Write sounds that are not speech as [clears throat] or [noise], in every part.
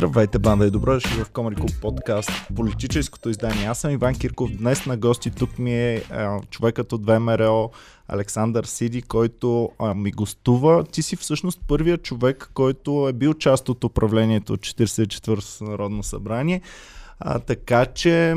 Здравейте, банда и добро дошли в Комари Клуб подкаст, политическото издание. Аз съм Иван Кирков. Днес на гости тук ми е а, човекът от ВМРО, Александър Сиди, който а, ми гостува. Ти си всъщност първият човек, който е бил част от управлението от 44-то Народно събрание. А, така че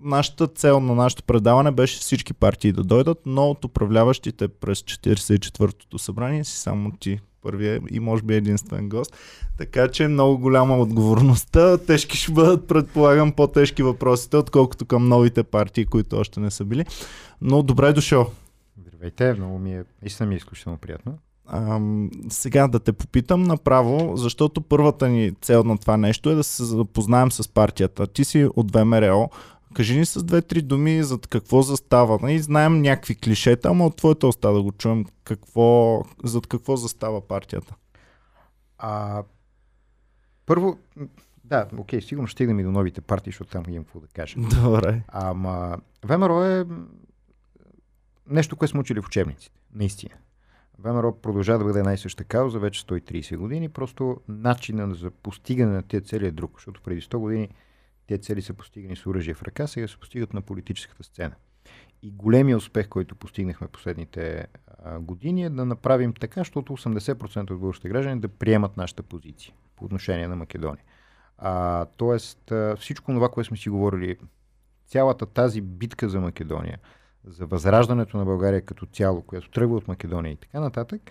нашата цел на нашето предаване беше всички партии да дойдат, но от управляващите през 44-то събрание си само ти първия и може би единствен гост. Така че много голяма отговорността. Тежки ще бъдат, предполагам, по-тежки въпросите, отколкото към новите партии, които още не са били. Но добре дошъл. Здравейте, много ми е, истина ми е изключително приятно. А, сега да те попитам направо, защото първата ни цел на това нещо е да се запознаем с партията. Ти си от ВМРО, Кажи ни с две-три думи за какво застава. И знаем някакви клишета, ама от твоята уста да го чуем какво, зад какво застава партията. А, първо, да, окей, сигурно ще стигнем и до новите партии, защото там имам какво да кажа. Добре. Ама ВМРО е нещо, което сме учили в учебниците. Наистина. ВМРО продължава да бъде най-съща кауза вече 130 години, просто начинът за постигане на тези цели е друг, защото преди 100 години тези цели са постигани с оръжие в ръка, сега се постигат на политическата сцена. И големия успех, който постигнахме последните години е да направим така, защото 80% от българските граждани да приемат нашата позиция по отношение на Македония. А, тоест всичко това, което сме си говорили, цялата тази битка за Македония, за възраждането на България като цяло, която тръгва от Македония и така нататък,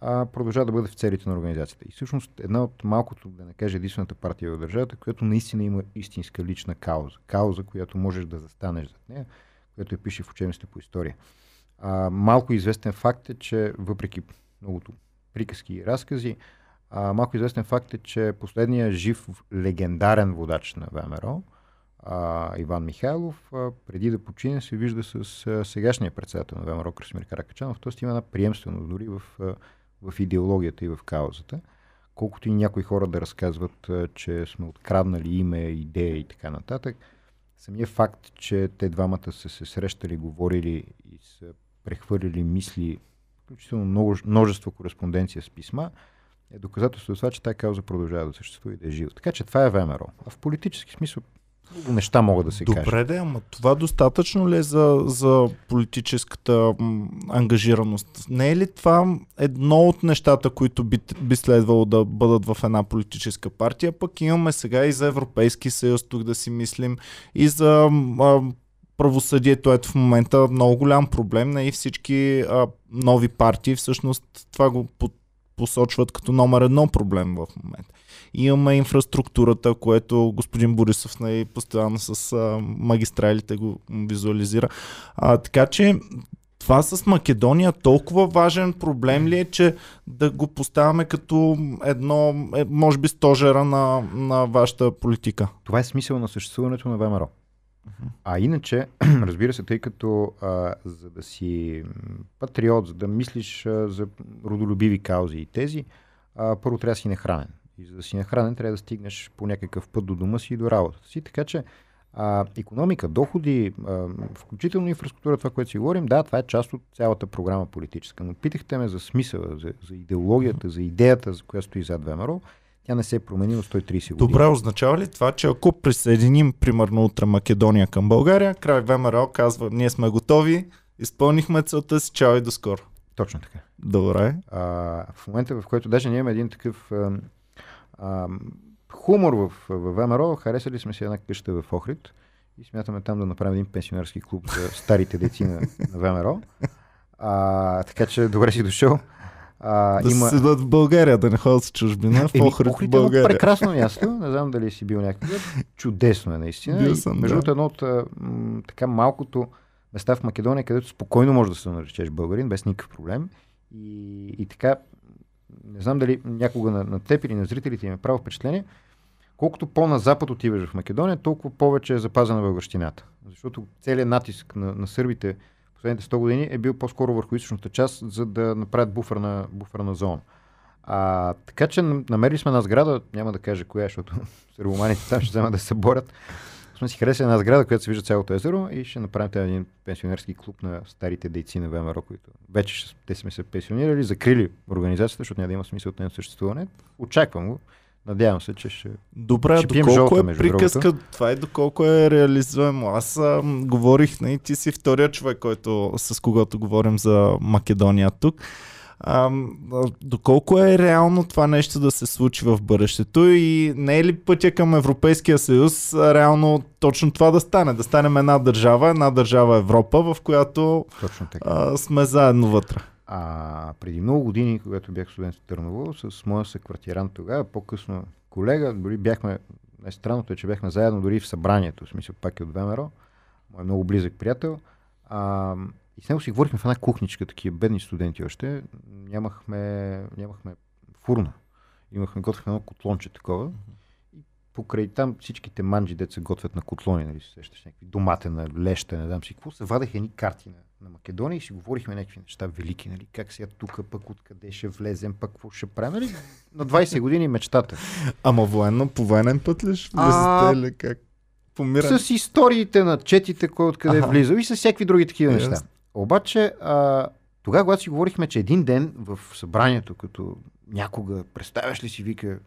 а, продължава да бъде в целите на организацията. И всъщност една от малкото, да не кажа единствената партия в държавата, която наистина има истинска лична кауза. Кауза, която можеш да застанеш зад нея, която я пише в учебниците по история. А, малко известен факт е, че въпреки многото приказки и разкази, а, малко известен факт е, че последният жив легендарен водач на ВМРО, а, Иван Михайлов, а, преди да почине, се вижда с а, сегашния председател на ВМРО Красимир Каракачанов. Тоест има една приемственост дори в, а, в идеологията и в каузата. Колкото и някои хора да разказват, а, че сме откраднали име, идея и така нататък, самия факт, че те двамата са се срещали, говорили и са прехвърлили мисли, включително много, множество кореспонденция с писма, е доказателство за това, че тази кауза продължава да съществува и да е жива. Така че това е ВМРО. А в политически смисъл неща могат да се кажат. Добре, да, ама това достатъчно ли е за, за политическата м, ангажираност? Не е ли това едно от нещата, които би, би следвало да бъдат в една политическа партия? Пък имаме сега и за Европейски съюз, тук да си мислим, и за а, правосъдието. Ето в момента много голям проблем. Не и всички а, нови партии всъщност това го посочват като номер едно проблем в момента. Имаме инфраструктурата, което господин Борисов най- постоянно с а, магистралите го визуализира. А, така че това с Македония толкова важен проблем ли е, че да го поставяме като едно, е, може би, стожера на, на вашата политика? Това е смисъл на съществуването на ВМРО. А иначе, [clears throat] разбира се, тъй като а, за да си патриот, за да мислиш а, за родолюбиви каузи и тези, а, първо трябва да си нахранен. И за да си нахранен, трябва да стигнеш по някакъв път до дома си и до работата си. Така че а, економика, доходи, а, включително инфраструктура, това, което си говорим, да, това е част от цялата програма политическа. Но питахте ме за смисъла, за, за идеологията, за идеята, за която стои зад ВМРО. Тя не се е променила 130 години. Добре, означава ли това, че ако присъединим, примерно, утре Македония към България, край ВМРО казва, ние сме готови, изпълнихме целта си, чао и до скоро. Точно така. Добре. А, в момента, в който даже ние имаме един такъв а, хумор в, в ВМРО, харесали сме си една къща в Охрид и смятаме там да направим един пенсионерски клуб за старите деци на, на ВМРО. А, така че добре си дошъл. А, да има... се в България, да не ходят с чужбина, в Охрид в България. Е прекрасно място, не знам дали си бил някъде. Чудесно е наистина. Бил съм, между да. едно от м- така малкото места в Македония, където спокойно можеш да се наречеш българин, без никакъв проблем. И, и така, не знам дали някога на, на теб или на зрителите им е право впечатление, колкото по-на запад отиваш в Македония, толкова повече е запазена българщината. Защото целият натиск на, на сърбите последните 100 години е бил по-скоро върху източната част, за да направят буферна, буферна зона. А, така че намерили сме една сграда, няма да кажа коя, защото [laughs] сърбоманите там ще вземат да се борят. Сме си харесали една сграда, която се вижда цялото езеро и ще направим един пенсионерски клуб на старите дейци на ВМРО, които вече те сме се пенсионирали, закрили организацията, защото няма да има смисъл от нейно съществуване. Очаквам го. Надявам се, че ще... Добре, Ще доколко жълта, е приказка, другото. това е доколко е реализуемо. Аз а, говорих, и ти си втория човек, който, с когото говорим за Македония тук. А, доколко е реално това нещо да се случи в бъдещето и не е ли пътя към Европейския съюз реално точно това да стане? Да станем една държава, една държава Европа, в която Точно така. а, сме заедно вътре. А преди много години, когато бях студент в Търново, с моя съквартирант тогава, по-късно колега, дори бяхме, най-странното е, че бяхме заедно дори в събранието, в смисъл пак е от ВМРО, мой много близък приятел. А, и с него си говорихме в една кухничка, такива бедни студенти още. Нямахме, нямахме фурна. Имахме, готвихме едно котлонче такова. И покрай там всичките манджи, деца готвят на котлони, нали, се сещаш някакви доматена, леща, не знам си какво, се вадеха едни карти на, на Македония и си говорихме някакви неща велики, нали, как сега тук, пък откъде ще влезем, пък какво ще правим, нали? На 20 години мечтата. Ама военно, по военен път ли ще влезете или как? Помирам. С историите на четите, кой откъде е влизал и с всякакви други такива неща. Обаче, а, тогава, когато си говорихме, че един ден в събранието, като някога, представяш ли си, вика,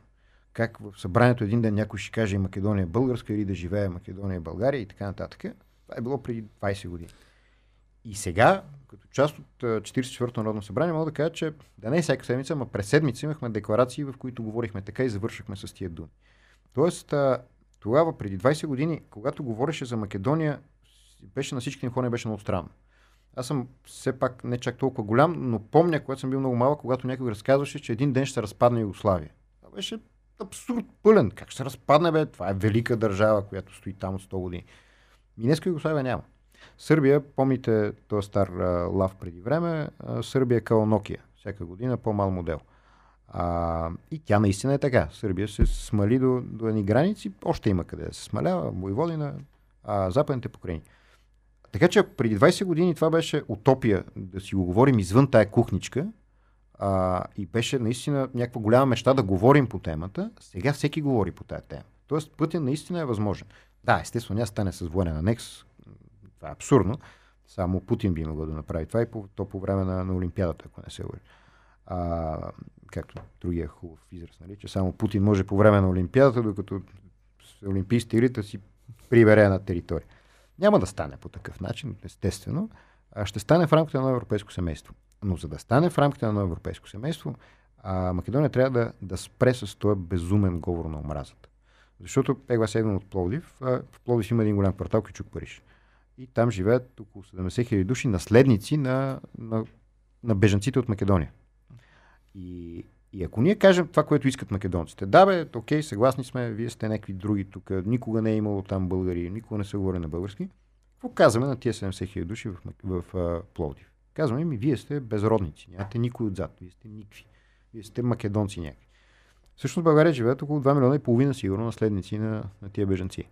как в събранието един ден някой ще каже Македония е българска или да живее Македония е България и така нататък. Това е било преди 20 години. И сега, като част от а, 44-то Народно събрание, мога да кажа, че да не е всяка седмица, ама през седмица имахме декларации, в които говорихме така и завършихме с тия думи. Тоест, тогава, преди 20 години, когато говореше за Македония, беше на всички не беше много странно. Аз съм все пак не чак толкова голям, но помня, когато съм бил много малък, когато някой разказваше, че един ден ще разпадне Югославия. Това беше абсурд пълен. Как ще разпадне, бе? Това е велика държава, която стои там от 100 години. И днес Югославия няма. Сърбия, помните този стар а, лав преди време, а, Сърбия Nokia. Всяка година по-мал модел. А, и тя наистина е така. Сърбия се смали до, до едни граници, още има къде да се смалява, Войводина, а, западните покрайни. Така че преди 20 години това беше утопия да си го говорим извън тая кухничка а, и беше наистина някаква голяма мечта да говорим по темата. Сега всеки говори по тая тема. Тоест пътя наистина е възможен. Да, естествено, няма стане с военен анекс. Това е абсурдно. Само Путин би могъл да направи това и по, то по време на, на Олимпиадата, ако не се лъжа. А, както другия хубав израз, нали, че само Путин може по време на Олимпиадата, докато олимпийските елита си прибере една територия. Няма да стане по такъв начин, естествено. А ще стане в рамките на едно европейско семейство. Но за да стане в рамките на едно европейско семейство, а, Македония трябва да, да спре с този безумен говор на омразата. Защото аз идвам от Пловдив. А, в Пловдив има един голям квартал, Кючук Париж. И там живеят около 70 хиляди души, наследници на, на, на бежанците от Македония. И, и ако ние кажем това, което искат македонците, да бе, окей, съгласни сме, вие сте някакви други тук, никога не е имало там българи, никога не се говори на български, какво казваме на тия 70 хиляди души в, в, в Пловдив? Казваме им, вие сте безродници, нямате никой отзад, вие сте никакви, вие сте македонци някакви. Всъщност България живеят около 2 милиона и половина сигурно наследници на, на тия бежанци.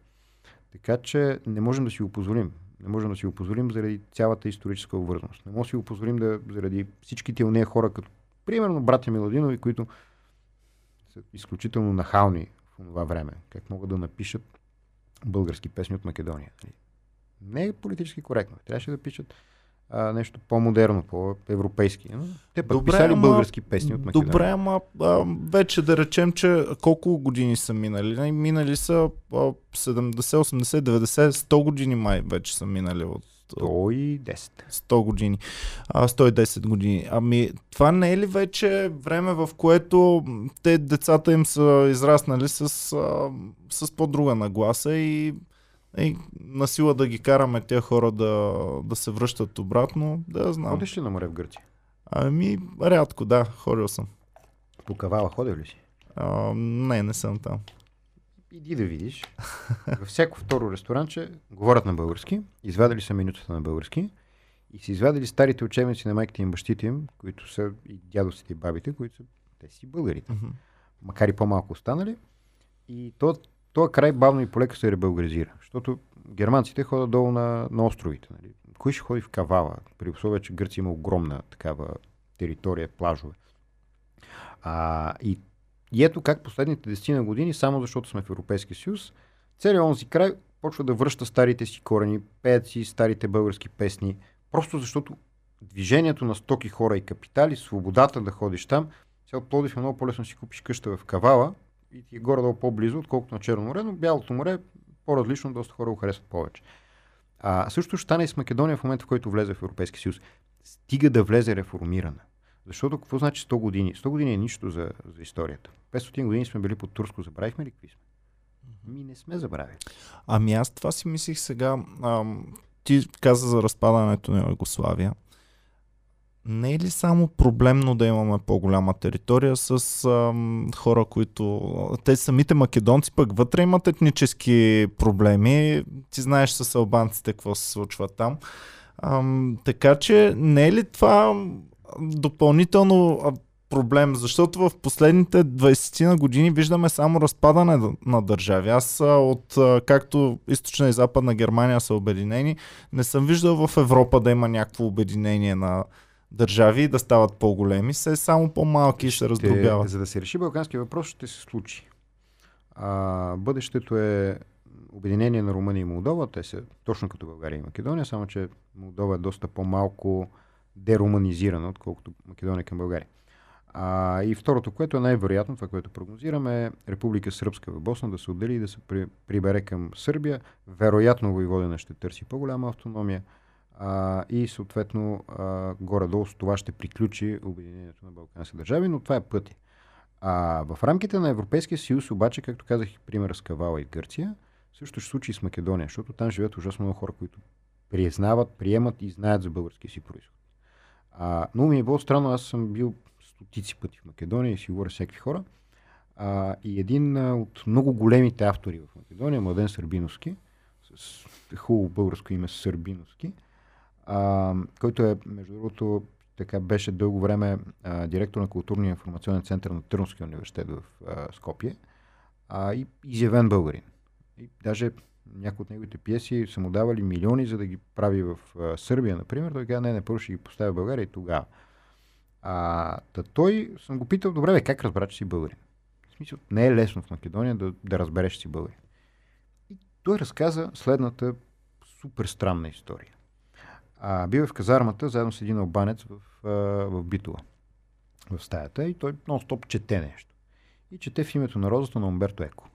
Така че не можем да си го позволим. Не можем да си го позволим заради цялата историческа обвързаност. Не можем да си го позволим да, заради всичките нея хора, като примерно братя Миладинови, които са изключително нахални в това време. Как могат да напишат български песни от Македония. Не е политически коректно. Трябваше да пишат а, нещо по-модерно, по-европейски. Но те пък Добре, писали ама- български песни от Македония. Добре, ама а, вече да речем, че колко години са минали? Минали са а, 70, 80, 90, 100 години май вече са минали от 110. 100 години, а, 110 години. Ами, това не е ли вече време, в което те децата им са израснали с, а, с по-друга нагласа и, и на сила да ги караме тези хора да, да се връщат обратно, да знам. Ходиш ли на море в Гърция? Ами, рядко, да, ходил съм. По кавала ходил ли си? А, не, не съм там. Иди да видиш. Във всяко второ ресторанче говорят на български, извадили са менютата на български и са извадили старите учебници на майките им, бащите им, които са и дядовците и бабите, които са те си българите. Макар и по-малко останали. И то, този край бавно и полека се ребългаризира, защото германците ходят долу на, на островите. Нали? Кой ще ходи в Кавала, при условие, че Гърция има огромна такава територия, плажове. А, и, и ето как последните десетина години, само защото сме в Европейския съюз, целият онзи край почва да връща старите си корени, пеят си старите български песни, просто защото движението на стоки, хора и капитали, свободата да ходиш там, сега от Пловдив е много по-лесно си купиш къща в Кавала и ти е горе-долу по-близо, отколкото на Черно море, но Бялото море е по-различно, доста хора го харесват повече. А, също ще стане и с Македония в момента, в който влезе в Европейския съюз. Стига да влезе реформирана. Защото какво значи 100 години? 100 години е нищо за, за историята. 500 години сме били под турско, забравихме ли какви сме? Ми не сме забравили. Ами аз това си мислих сега. Ам, ти каза за разпадането на Югославия. Не е ли само проблемно да имаме по-голяма територия с ам, хора, които... Те самите македонци пък вътре имат етнически проблеми. Ти знаеш с албанците какво се случва там. Ам, така че не е ли това допълнително проблем, защото в последните 20 на години виждаме само разпадане на държави. Аз от както източна и западна Германия са обединени, не съм виждал в Европа да има някакво обединение на държави да стават по-големи, се само по-малки и ще раздробяват. За да се реши балкански въпрос, ще се случи. А, бъдещето е обединение на Румъния и Молдова. Те са точно като България и Македония, само че Молдова е доста по-малко деруманизирана, отколкото Македония към България. А, и второто, което е най-вероятно, това, което прогнозираме, е Република Сръбска в Босна да се отдели и да се при, прибере към Сърбия. Вероятно Войводина ще търси по-голяма автономия а, и съответно а, горе-долу с това ще приключи обединението на балкански държави, но това е пъти. А в рамките на Европейския съюз обаче, както казах, пример с Кавала и Гърция, също ще случи и с Македония, защото там живеят ужасно много хора, които признават, приемат и знаят за българския си происход. А, но ми е било странно, аз съм бил стотици пъти в Македония и си говоря всеки хора. А, и един а, от много големите автори в Македония, Младен Сърбиновски, с хубаво българско име Сърбиновски, а, който е, между другото, така беше дълго време а, директор на културния информационен център на Търновския университет в а, Скопие а, и изявен българин. И даже някои от неговите пиеси са му давали милиони, за да ги прави в а, Сърбия, например. Той каза, не, не, първо ще ги поставя в България и тогава. А, та той съм го питал, добре, бе, как разбра, че си българин? В смисъл, не е лесно в Македония да, да разбереш, че си българин. И той разказа следната супер странна история. А, бива в казармата заедно с един албанец в, а, в Битола, в стаята, и той нон-стоп чете нещо. И чете в името на розата на Умберто Еко.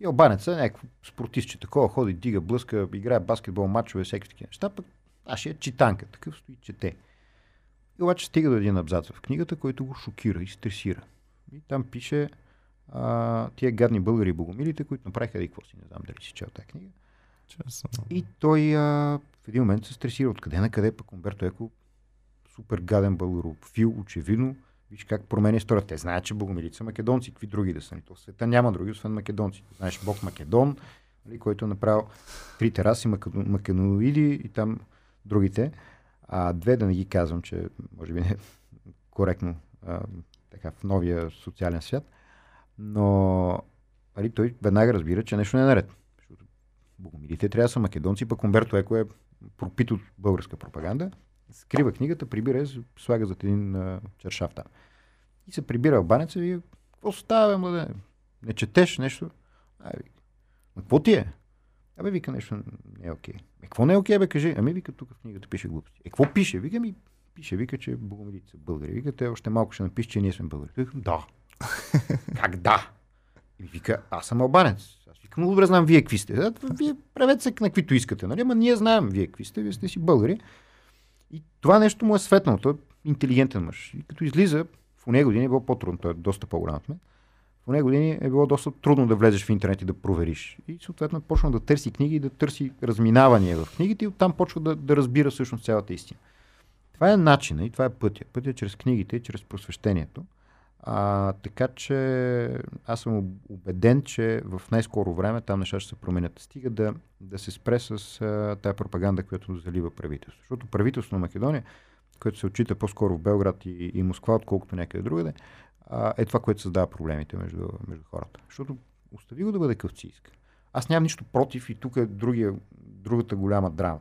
И албанеца, някакво спортистче, такова, ходи, дига, блъска, играе баскетбол, мачове, всеки такива неща, пък нашия читанка, такъв стои, чете. И обаче стига до един абзац в книгата, който го шокира и стресира. И там пише а, тия гадни българи и богомилите, които направиха и какво си, не знам дали си чел тази книга. Честно. И той а, в един момент се стресира. Откъде на къде пък Умберто Еко, супер гаден българофил, очевидно, Виж как променя историята. Те знаят, че богомилите са македонци. Какви други да са? Ни? То в света няма други, освен македонци. Знаеш, Бог Македон, нали, който е направил три тераси македоноиди и там другите. А две да не ги казвам, че може би не е коректно а, така, в новия социален свят. Но нали, той веднага разбира, че нещо не е наред. Защото богомилите трябва да са македонци, пък Умберто Еко е пропит от българска пропаганда скрива книгата, прибира, слага зад един а, чершав там. И се прибира албанеца и вие, какво става, младе? Не четеш нещо? Ай, ма какво ти е? Абе, вика нещо не е окей. Okay. Е, какво не е окей, okay, бе, кажи? Ами, вика, тук в книгата пише глупости. Е, какво пише? Вика ми, пише, вика, че богомилите са българи. Вика, те още малко ще напише, че ние сме българи. Вика, да. [laughs] как да? И вика, аз съм албанец. Аз викам, добре знам вие какви сте. Вие правете се на каквито искате, нали? Ама ние знаем вие какви сте, вие сте си българи. И това нещо му е светнало. Той е интелигентен мъж. И като излиза, в уния години е било по-трудно. Той е доста по-голям от мен. В уния години е било доста трудно да влезеш в интернет и да провериш. И съответно почна да търси книги и да търси разминавания в книгите и оттам почва да, да разбира всъщност цялата истина. Това е начина и това е пътя. Пътя е чрез книгите и чрез просвещението. А, така че аз съм убеден, че в най-скоро време там неща ще се променят. Стига да, да се спре с а, тая пропаганда, която залива правителство. Защото правителството на Македония, което се отчита по-скоро в Белград и, и Москва, отколкото някъде другаде, е това, което създава проблемите между, между хората. Защото остави го да бъде кавцийска. Аз нямам нищо против и тук е другия, другата голяма драма.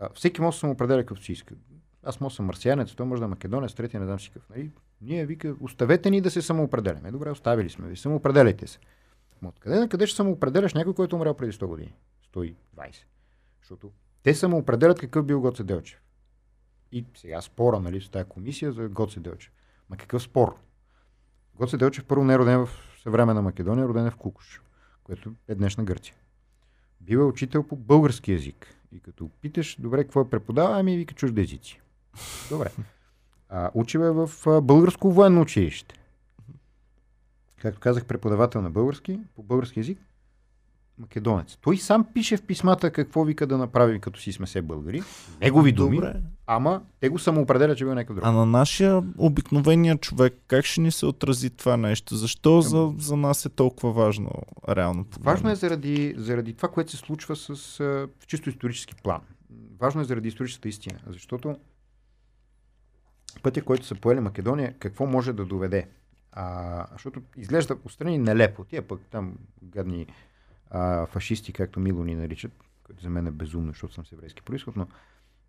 А, всеки може да се определя кавцийска. Аз може да съм марсианец, той може да е македонец, третия не знам си какъв. Нали? Ние вика, оставете ни да се самоопределяме. Добре, оставили сме ви, самоопределяйте се. Но откъде на къде ще самоопределяш някой, който е умрял преди 100 години? 120. Защото те самоопределят какъв бил Гоце Делчев. И сега спора, нали, с тази комисия за Гоце Делчев. Ма какъв спор? Гоце Делчев първо не е роден в съвременна Македония, роден е в Кукуш, което е днешна Гърция. Бил е учител по български язик. И като питаш, добре, какво е преподава, ами вика чужди езици. Добре. А, учил е в а, българско военно училище. Както казах, преподавател на български, по български язик, македонец. Той сам пише в писмата какво вика да направи, като си сме се българи. Негови думи, Добре. ама те го самоопределят, че бил някакъв друг. А на нашия обикновения човек, как ще ни се отрази това нещо? Защо за, за нас е толкова важно, реално? Важно е заради, заради това, което се случва с, в чисто исторически план. Важно е заради историческата истина, защото пътя, който са поели Македония, какво може да доведе? А, защото изглежда отстрани нелепо. Тия пък там гадни а, фашисти, както мило ни наричат, което за мен е безумно, защото съм с еврейски происход, но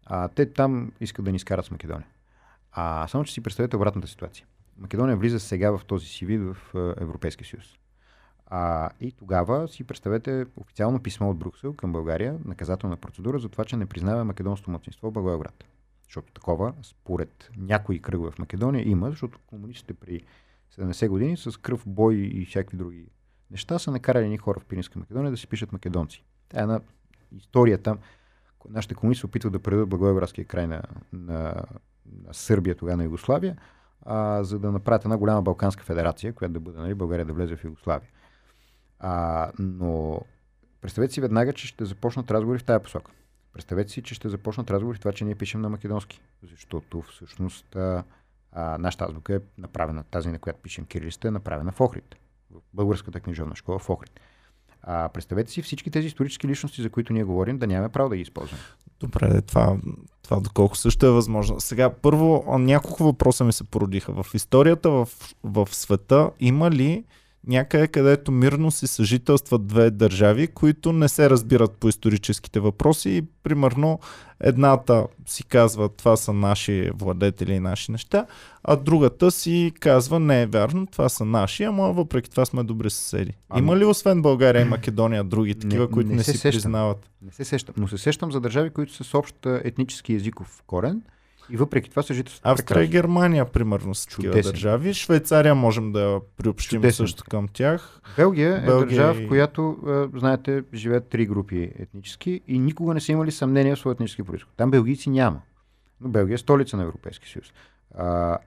а, те там искат да ни скарат с Македония. А само, че си представете обратната ситуация. Македония влиза сега в този си вид в Европейския съюз. А, и тогава си представете официално писмо от Брюксел към България, наказателна процедура за това, че не признава македонското младсинство в Благоевград. Защото такова, според някои кръгове в Македония, има, защото комунистите при 70 години с кръв, бой и всякакви други неща са накарали ни хора в Пиринска Македония да се пишат македонци. Тя е една история там. Нашите комунисти опитват да предадат Благоевградския край на, на, на Сърбия, тогава на Югославия, а, за да направят една голяма Балканска федерация, която да бъде, нали, България да влезе в Югославия. А, но представете си веднага, че ще започнат разговори в тази посока. Представете си, че ще започнат разговори в това, че ние пишем на македонски. Защото всъщност а, а, нашата азбука е направена, тази на която пишем кирилиста, е направена в Охрид. В българската книжовна школа в Охрид. А, представете си всички тези исторически личности, за които ние говорим, да нямаме право да ги използваме. Добре, това, това доколко също е възможно. Сега, първо, няколко въпроса ми се породиха. В историята, в, в света, има ли някъде, където мирно си съжителстват две държави, които не се разбират по историческите въпроси и примерно едната си казва това са наши владетели и наши неща, а другата си казва не е вярно, това са наши, ама въпреки това сме добри съседи. Ами- Има ли освен България и Македония други такива, Не- които не не, се си сещам. признават? Не се сещам, но се сещам за държави, които са с общ етнически езиков корен и въпреки това съжителстват Австрия и Германия, примерно, са такива държави. Швейцария можем да приобщим Чудесен. също към тях. Белгия е Белгия държава, и- в която, знаете, живеят три групи етнически и никога не са имали съмнение в своя етнически происход. Там белгийци няма. Но Белгия е столица на Европейския съюз. А,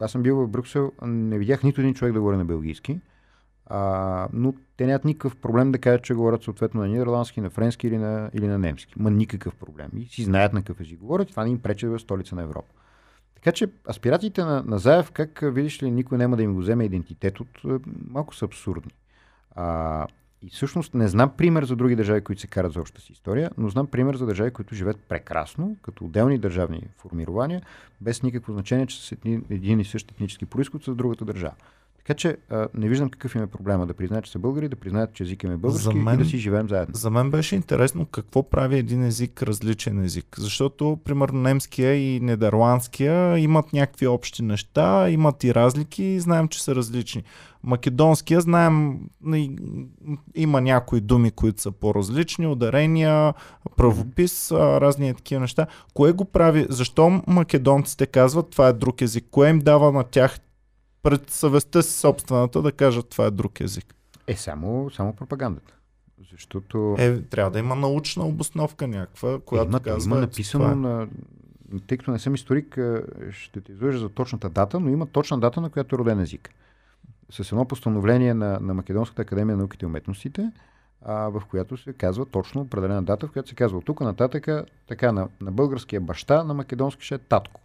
аз съм бил в Брюксел, не видях нито един човек да говори на белгийски, а, но те нямат никакъв проблем да кажат, че говорят съответно на нидерландски, на френски или на, или на немски. Ма никакъв проблем. И си знаят на какъв език говорят това не им пречи да е столица на Европа. Така че аспирациите на, на Заев, как видиш ли, никой няма да им го вземе идентитет от малко са абсурдни. А, и всъщност не знам пример за други държави, които се карат за общата си история, но знам пример за държави, които живеят прекрасно, като отделни държавни формирования, без никакво значение, че са един и същ етнически происход с другата държава. Така че а, не виждам какъв им е проблема да признаят, че са българи, да признаят, че език им е български За мен- и да си живеем заедно. За мен беше интересно какво прави един език различен език. Защото, примерно, немския и нидерландския имат някакви общи неща, имат и разлики и знаем, че са различни. Македонския знаем, има някои думи, които са по-различни, ударения, правопис, разни такива неща. Кое го прави? Защо македонците казват това е друг език? Кое им дава на тях пред съвестта си собствената да кажат това е друг език? Е, само, само пропагандата. Защото Е, трябва да има научна обосновка някаква, която има, казва... има написано това е. на... Тъй като не съм историк, ще те излъжа за точната дата, но има точна дата, на която е роден език. С едно постановление на, на Македонската академия на науките и уметностите, а, в която се казва точно определена дата, в която се казва от тук нататък така на, на българския баща, на македонски ще е татко.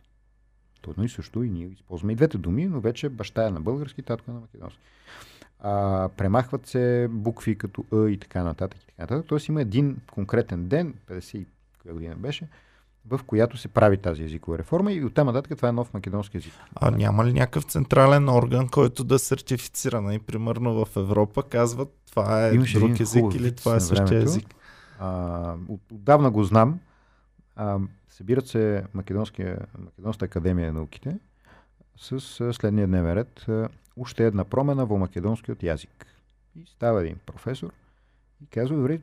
То едно и също и ние използваме и двете думи, но вече баща е на български, татко е на македонски. А, премахват се букви като Е и така нататък. И така нататък. Тоест има един конкретен ден, 50 и коя година беше, в която се прави тази езикова реформа и оттам нататък това е нов македонски език. А няма ли някакъв централен орган, който да сертифицира? И примерно в Европа казват това е Имаше друг език или това е същия език. А, от, отдавна го знам. А, събират се Македонската академия на науките с следния дневен ред. Още една промена во македонскиот язик. И става един професор и казва, добре,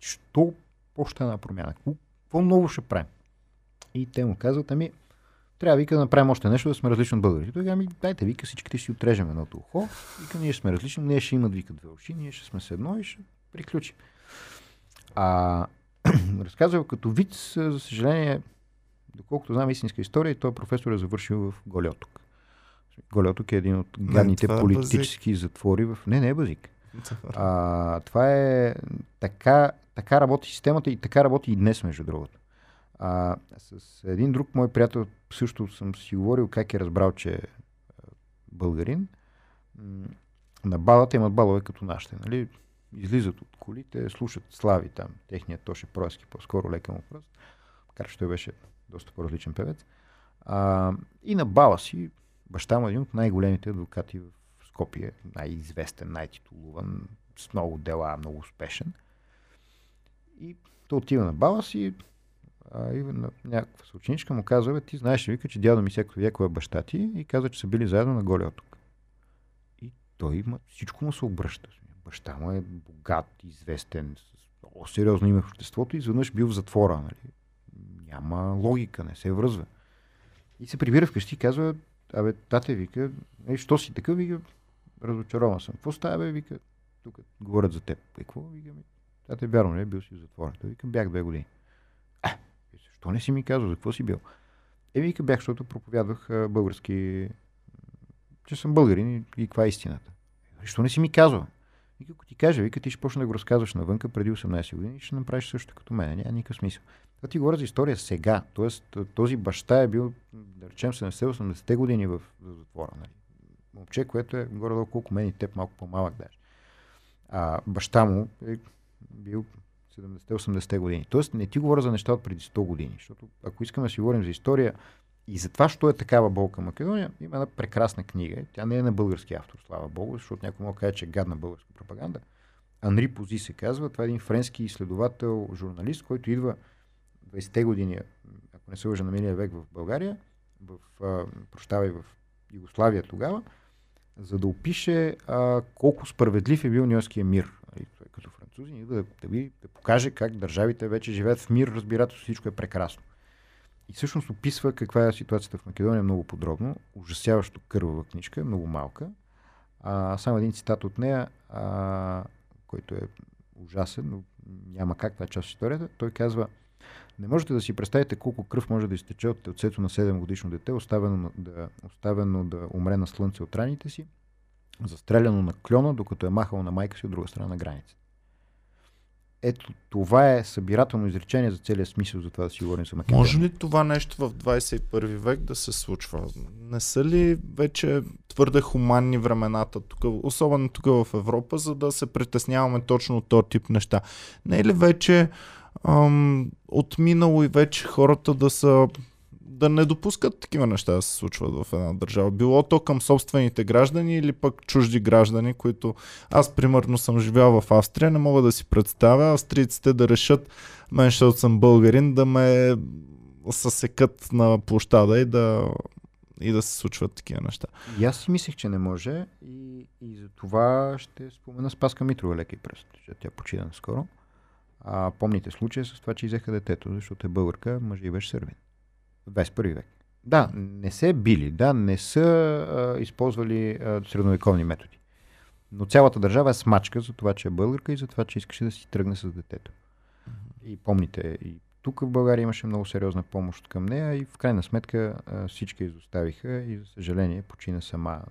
що още една промяна? Какво- ново ще правим? И те му казват, ами, трябва вика да направим още нещо, да сме различни от българите. Тогава ми дайте, вика, всичките си отрежем едното ухо. Вика, ние сме различни, ние ще имат, вика, две уши, ние ще сме с едно и ще приключим. А [clears throat] разказва като вид, за съжаление, доколкото знам истинска история, той професор е завършил в Голиоток. Голиоток е един от гадните това е политически затвори в... Не, не е базик. А, това е така, така работи системата и така работи и днес, между другото. А, с един друг мой приятел също съм си говорил как е разбрал, че е българин. На балата имат балове като нашите. Нали? Излизат от колите, слушат слави там, техният Тоше Проески, по-скоро лека му пръст, макар че той беше доста по-различен певец. А, и на бала си, баща му е един от най-големите адвокати в Скопие, най-известен, най-титулуван, с много дела, много успешен. И той отива на бала си, а, и на някаква съученичка му казва, ти знаеш ли, вика, че дядо ми всяко веко е баща ти и каза, че са били заедно на голия тук. И той има, всичко му се обръща. Баща му е богат, известен, с много сериозно име в обществото и изведнъж бил в затвора. Нали? Няма логика, не се връзва. И се прибира вкъщи и казва, абе, тате, вика, е, що си такъв, вика, разочарован съм. Какво става, бе, вика, тук говорят за теб. Е, какво, вика, ми, тате, вярно, не, бил си в затвора. Той вика, бях две години. А, защо не си ми казал, за какво си бил? Е, вика, бях, защото проповядвах български, че съм българин и, и каква е истината. Е, Защо не си ми казал? Вика, ако ти кажа, вика, ти ще почне да го разказваш навънка преди 18 години и ще направиш също като мен. Няма никакъв смисъл. Това ти говоря за история сега. Тоест, този баща е бил, да речем, 70-80 години в, в затвора. Нали? Момче, което е горе-долу колко мен и теб, малко по-малък даже. А баща му е бил 70-80 години. Тоест, не ти говоря за неща от преди 100 години. Защото ако искаме да си говорим за история и за това, що е такава болка Македония, има една прекрасна книга. Тя не е на български автор, слава Богу, защото някой може да каже, че е гадна българска пропаганда. Анри Пози се казва. Това е един френски изследовател, журналист, който идва 20-те години, ако не се лъжа на миналия век в България, в, а, прощавай, в Югославия тогава, за да опише а, колко справедлив е бил Ньойския мир. Нали, той като французин да, да, ви, да покаже как държавите вече живеят в мир, разбирателство, всичко е прекрасно. И всъщност описва каква е ситуацията в Македония много подробно, ужасяващо кървава книжка, много малка. А, само един цитат от нея, а, който е ужасен, но няма как, това е част от историята. Той казва, не можете да си представите колко кръв може да изтече от телцето на 7 годишно дете, оставено, на- да, оставено да умре на слънце от раните си, застреляно на кльона, докато е махало на майка си от друга страна на граница. Ето това е събирателно изречение за целия смисъл за това да си говорим за Македония. Може ли това нещо в 21 век да се случва? Не са ли вече твърде хуманни времената, тук, особено тук в Европа, за да се притесняваме точно от този тип неща? Не е ли вече ам, отминало и вече хората да са да не допускат такива неща да се случват в една държава. Било то към собствените граждани или пък чужди граждани, които аз примерно съм живял в Австрия, не мога да си представя австрийците да решат мен, защото съм българин, да ме съсекат на площада и да, и да се случват такива неща. И аз си мислех, че не може и, и за това ще спомена Спаска Митрова леки пръст, че тя почина скоро. А, помните случая с това, че изеха детето, защото е българка, мъж и беше сърбин. В 21 век. Да, не се били, да, не са а, използвали а, средновековни методи. Но цялата държава е смачка за това, че е българка и за това, че искаше да си тръгне с детето. И помните, и тук в България имаше много сериозна помощ към нея и в крайна сметка а, всички изоставиха и за съжаление почина сама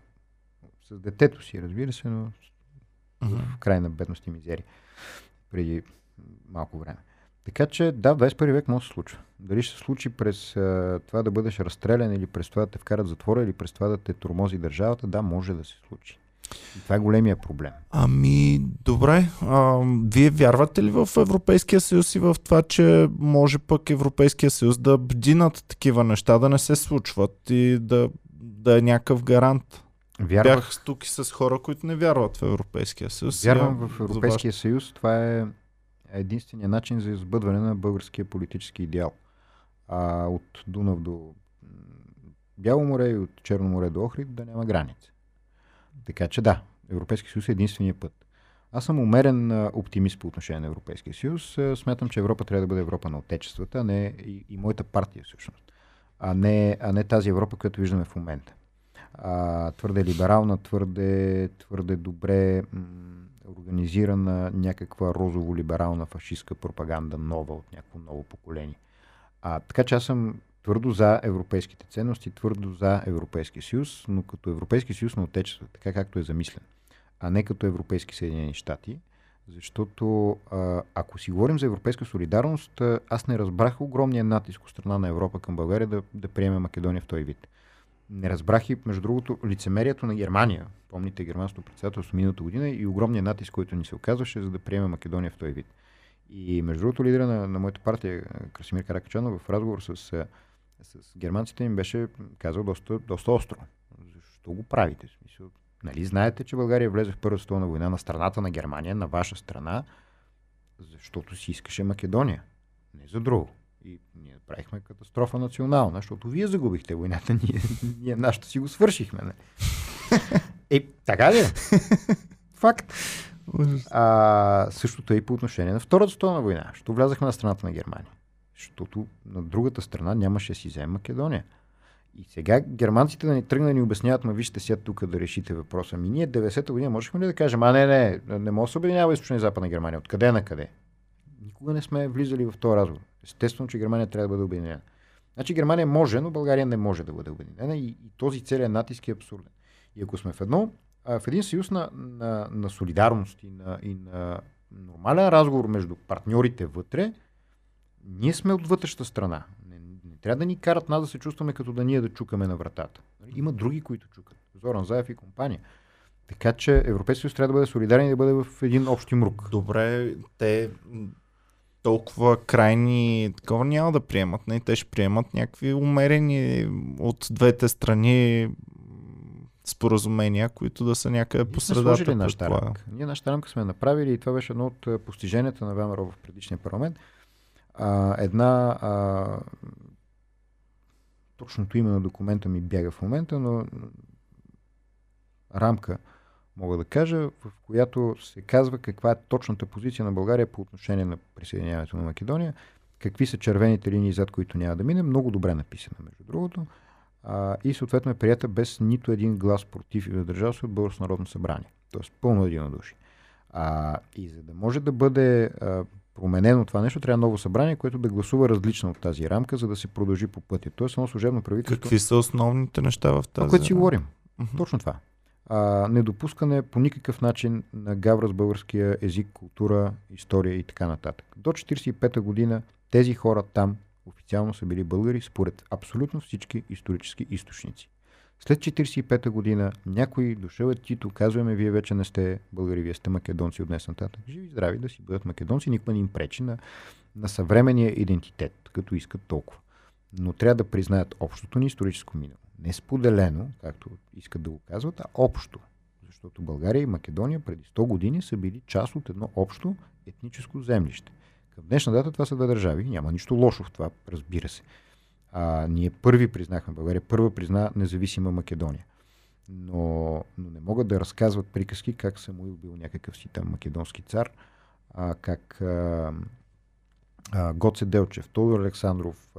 с детето си, разбира се, но в крайна бедност и мизерия преди малко време. Така че да, в 21 век може да се случва. Дали ще се случи през а, това да бъдеш разстрелян или през това да те вкарат затвора или през това да те тормози държавата, да, може да се случи. И това е големия проблем. Ами, добре. А, вие вярвате ли в Европейския съюз и в това, че може пък Европейския съюз да бди над такива неща, да не се случват и да, да е някакъв гарант? Вярвах, Бях тук и с хора, които не вярват в Европейския съюз. Вярвам в Европейския съюз. Това е единствения начин за избъдване на българския политически идеал. А, от Дунав до Бяло море и от Черно море до Охрид да няма граница. Така че да, Европейския съюз е единствения път. Аз съм умерен оптимист по отношение на Европейския съюз. Смятам, че Европа трябва да бъде Европа на отечествата, а не и, и моята партия всъщност. а не, а не тази Европа, която виждаме в момента. А, твърде либерална, твърде, твърде добре м- организирана някаква розово-либерална фашистска пропаганда нова от някакво ново поколение. А, така че аз съм твърдо за европейските ценности, твърдо за Европейския съюз, но като Европейски съюз на отечество, така както е замислен, а не като Европейски Съединени щати, защото ако си говорим за европейска солидарност, аз не разбрах огромния натиск от страна на Европа към България да, да приеме Македония в този вид. Не разбрах и, между другото, лицемерието на Германия. Помните германското председателство миналата година и огромния натиск, който ни се оказваше, за да приеме Македония в този вид. И между другото, лидера на, на моята партия, Красимир Каракачанов, в разговор с, с германците им беше казал доста, доста остро. Защо го правите? Смисъл, нали знаете, че България влезе в Първата световна война на страната на Германия, на ваша страна, защото си искаше Македония. Не за друго. И ние правихме катастрофа национална, защото вие загубихте войната, [laughs] ние, ние нашата си го свършихме. Не? [laughs] Е, така ли? Е? Факт. А, същото е и по отношение на Втората световна война, защото влязахме на страната на Германия. Защото на другата страна нямаше да си вземе Македония. И сега германците да ни тръгнат да ни обясняват, ма вижте сега тук да решите въпроса. Ми ние 90-та година можехме ли да кажем, а не, не, не може да се обединява източна и западна Германия. Откъде на къде? Никога не сме влизали в този разговор. Естествено, че Германия трябва да бъде обединена. Значи Германия може, но България не може да бъде обединена и, и този целият натиск е абсурден. И ако сме в едно, а, в един съюз на, на, на солидарност и на, и на нормален разговор между партньорите вътре, ние сме от вътрешната страна. Не, не трябва да ни карат нас да се чувстваме като да ние да чукаме на вратата. Има други, които чукат. Зоран Заев и компания. Така че Европейския съюз трябва да бъде солидарен и да бъде в един общ мрук. Добре, те толкова крайни такова няма да приемат. Не, те ще приемат някакви умерени от двете страни споразумения, които да са някъде по средата. Нашата рамка. Ние нашата рамка сме направили и това беше едно от постиженията на ВМРО в предишния парламент. А, една а, точното име на документа ми бяга в момента, но рамка, мога да кажа, в която се казва каква е точната позиция на България по отношение на присъединяването на Македония, какви са червените линии, зад които няма да мине. Много добре написана, между другото. А, и съответно е прията без нито един глас против и въздържал се от Българското народно събрание. Тоест пълно единодушие. А, и за да може да бъде а, променено това нещо, трябва ново събрание, което да гласува различно от тази рамка, за да се продължи по пътя. Тоест едно служебно правителство. Какви са основните неща в тази? Това, което си говорим. Точно това а, недопускане по никакъв начин на гавра с българския език, култура, история и така нататък. До 1945 година тези хора там официално са били българи според абсолютно всички исторически източници. След 1945 година някой дошъл е Тито, казваме, вие вече не сте българи, вие сте македонци от днес нататък. Живи здрави да си бъдат македонци, никога не им пречи на, на съвременния идентитет, като искат толкова. Но трябва да признаят общото ни историческо минало не споделено, както искат да го казват, а общо. Защото България и Македония преди 100 години са били част от едно общо етническо землище. Към днешна дата това са две държави. Няма нищо лошо в това, разбира се. А, ние първи признахме, България първа призна независима Македония. Но, но не могат да разказват приказки как Самуил бил някакъв си там македонски цар, а, как а, Гоце Делчев, Тодор Александров,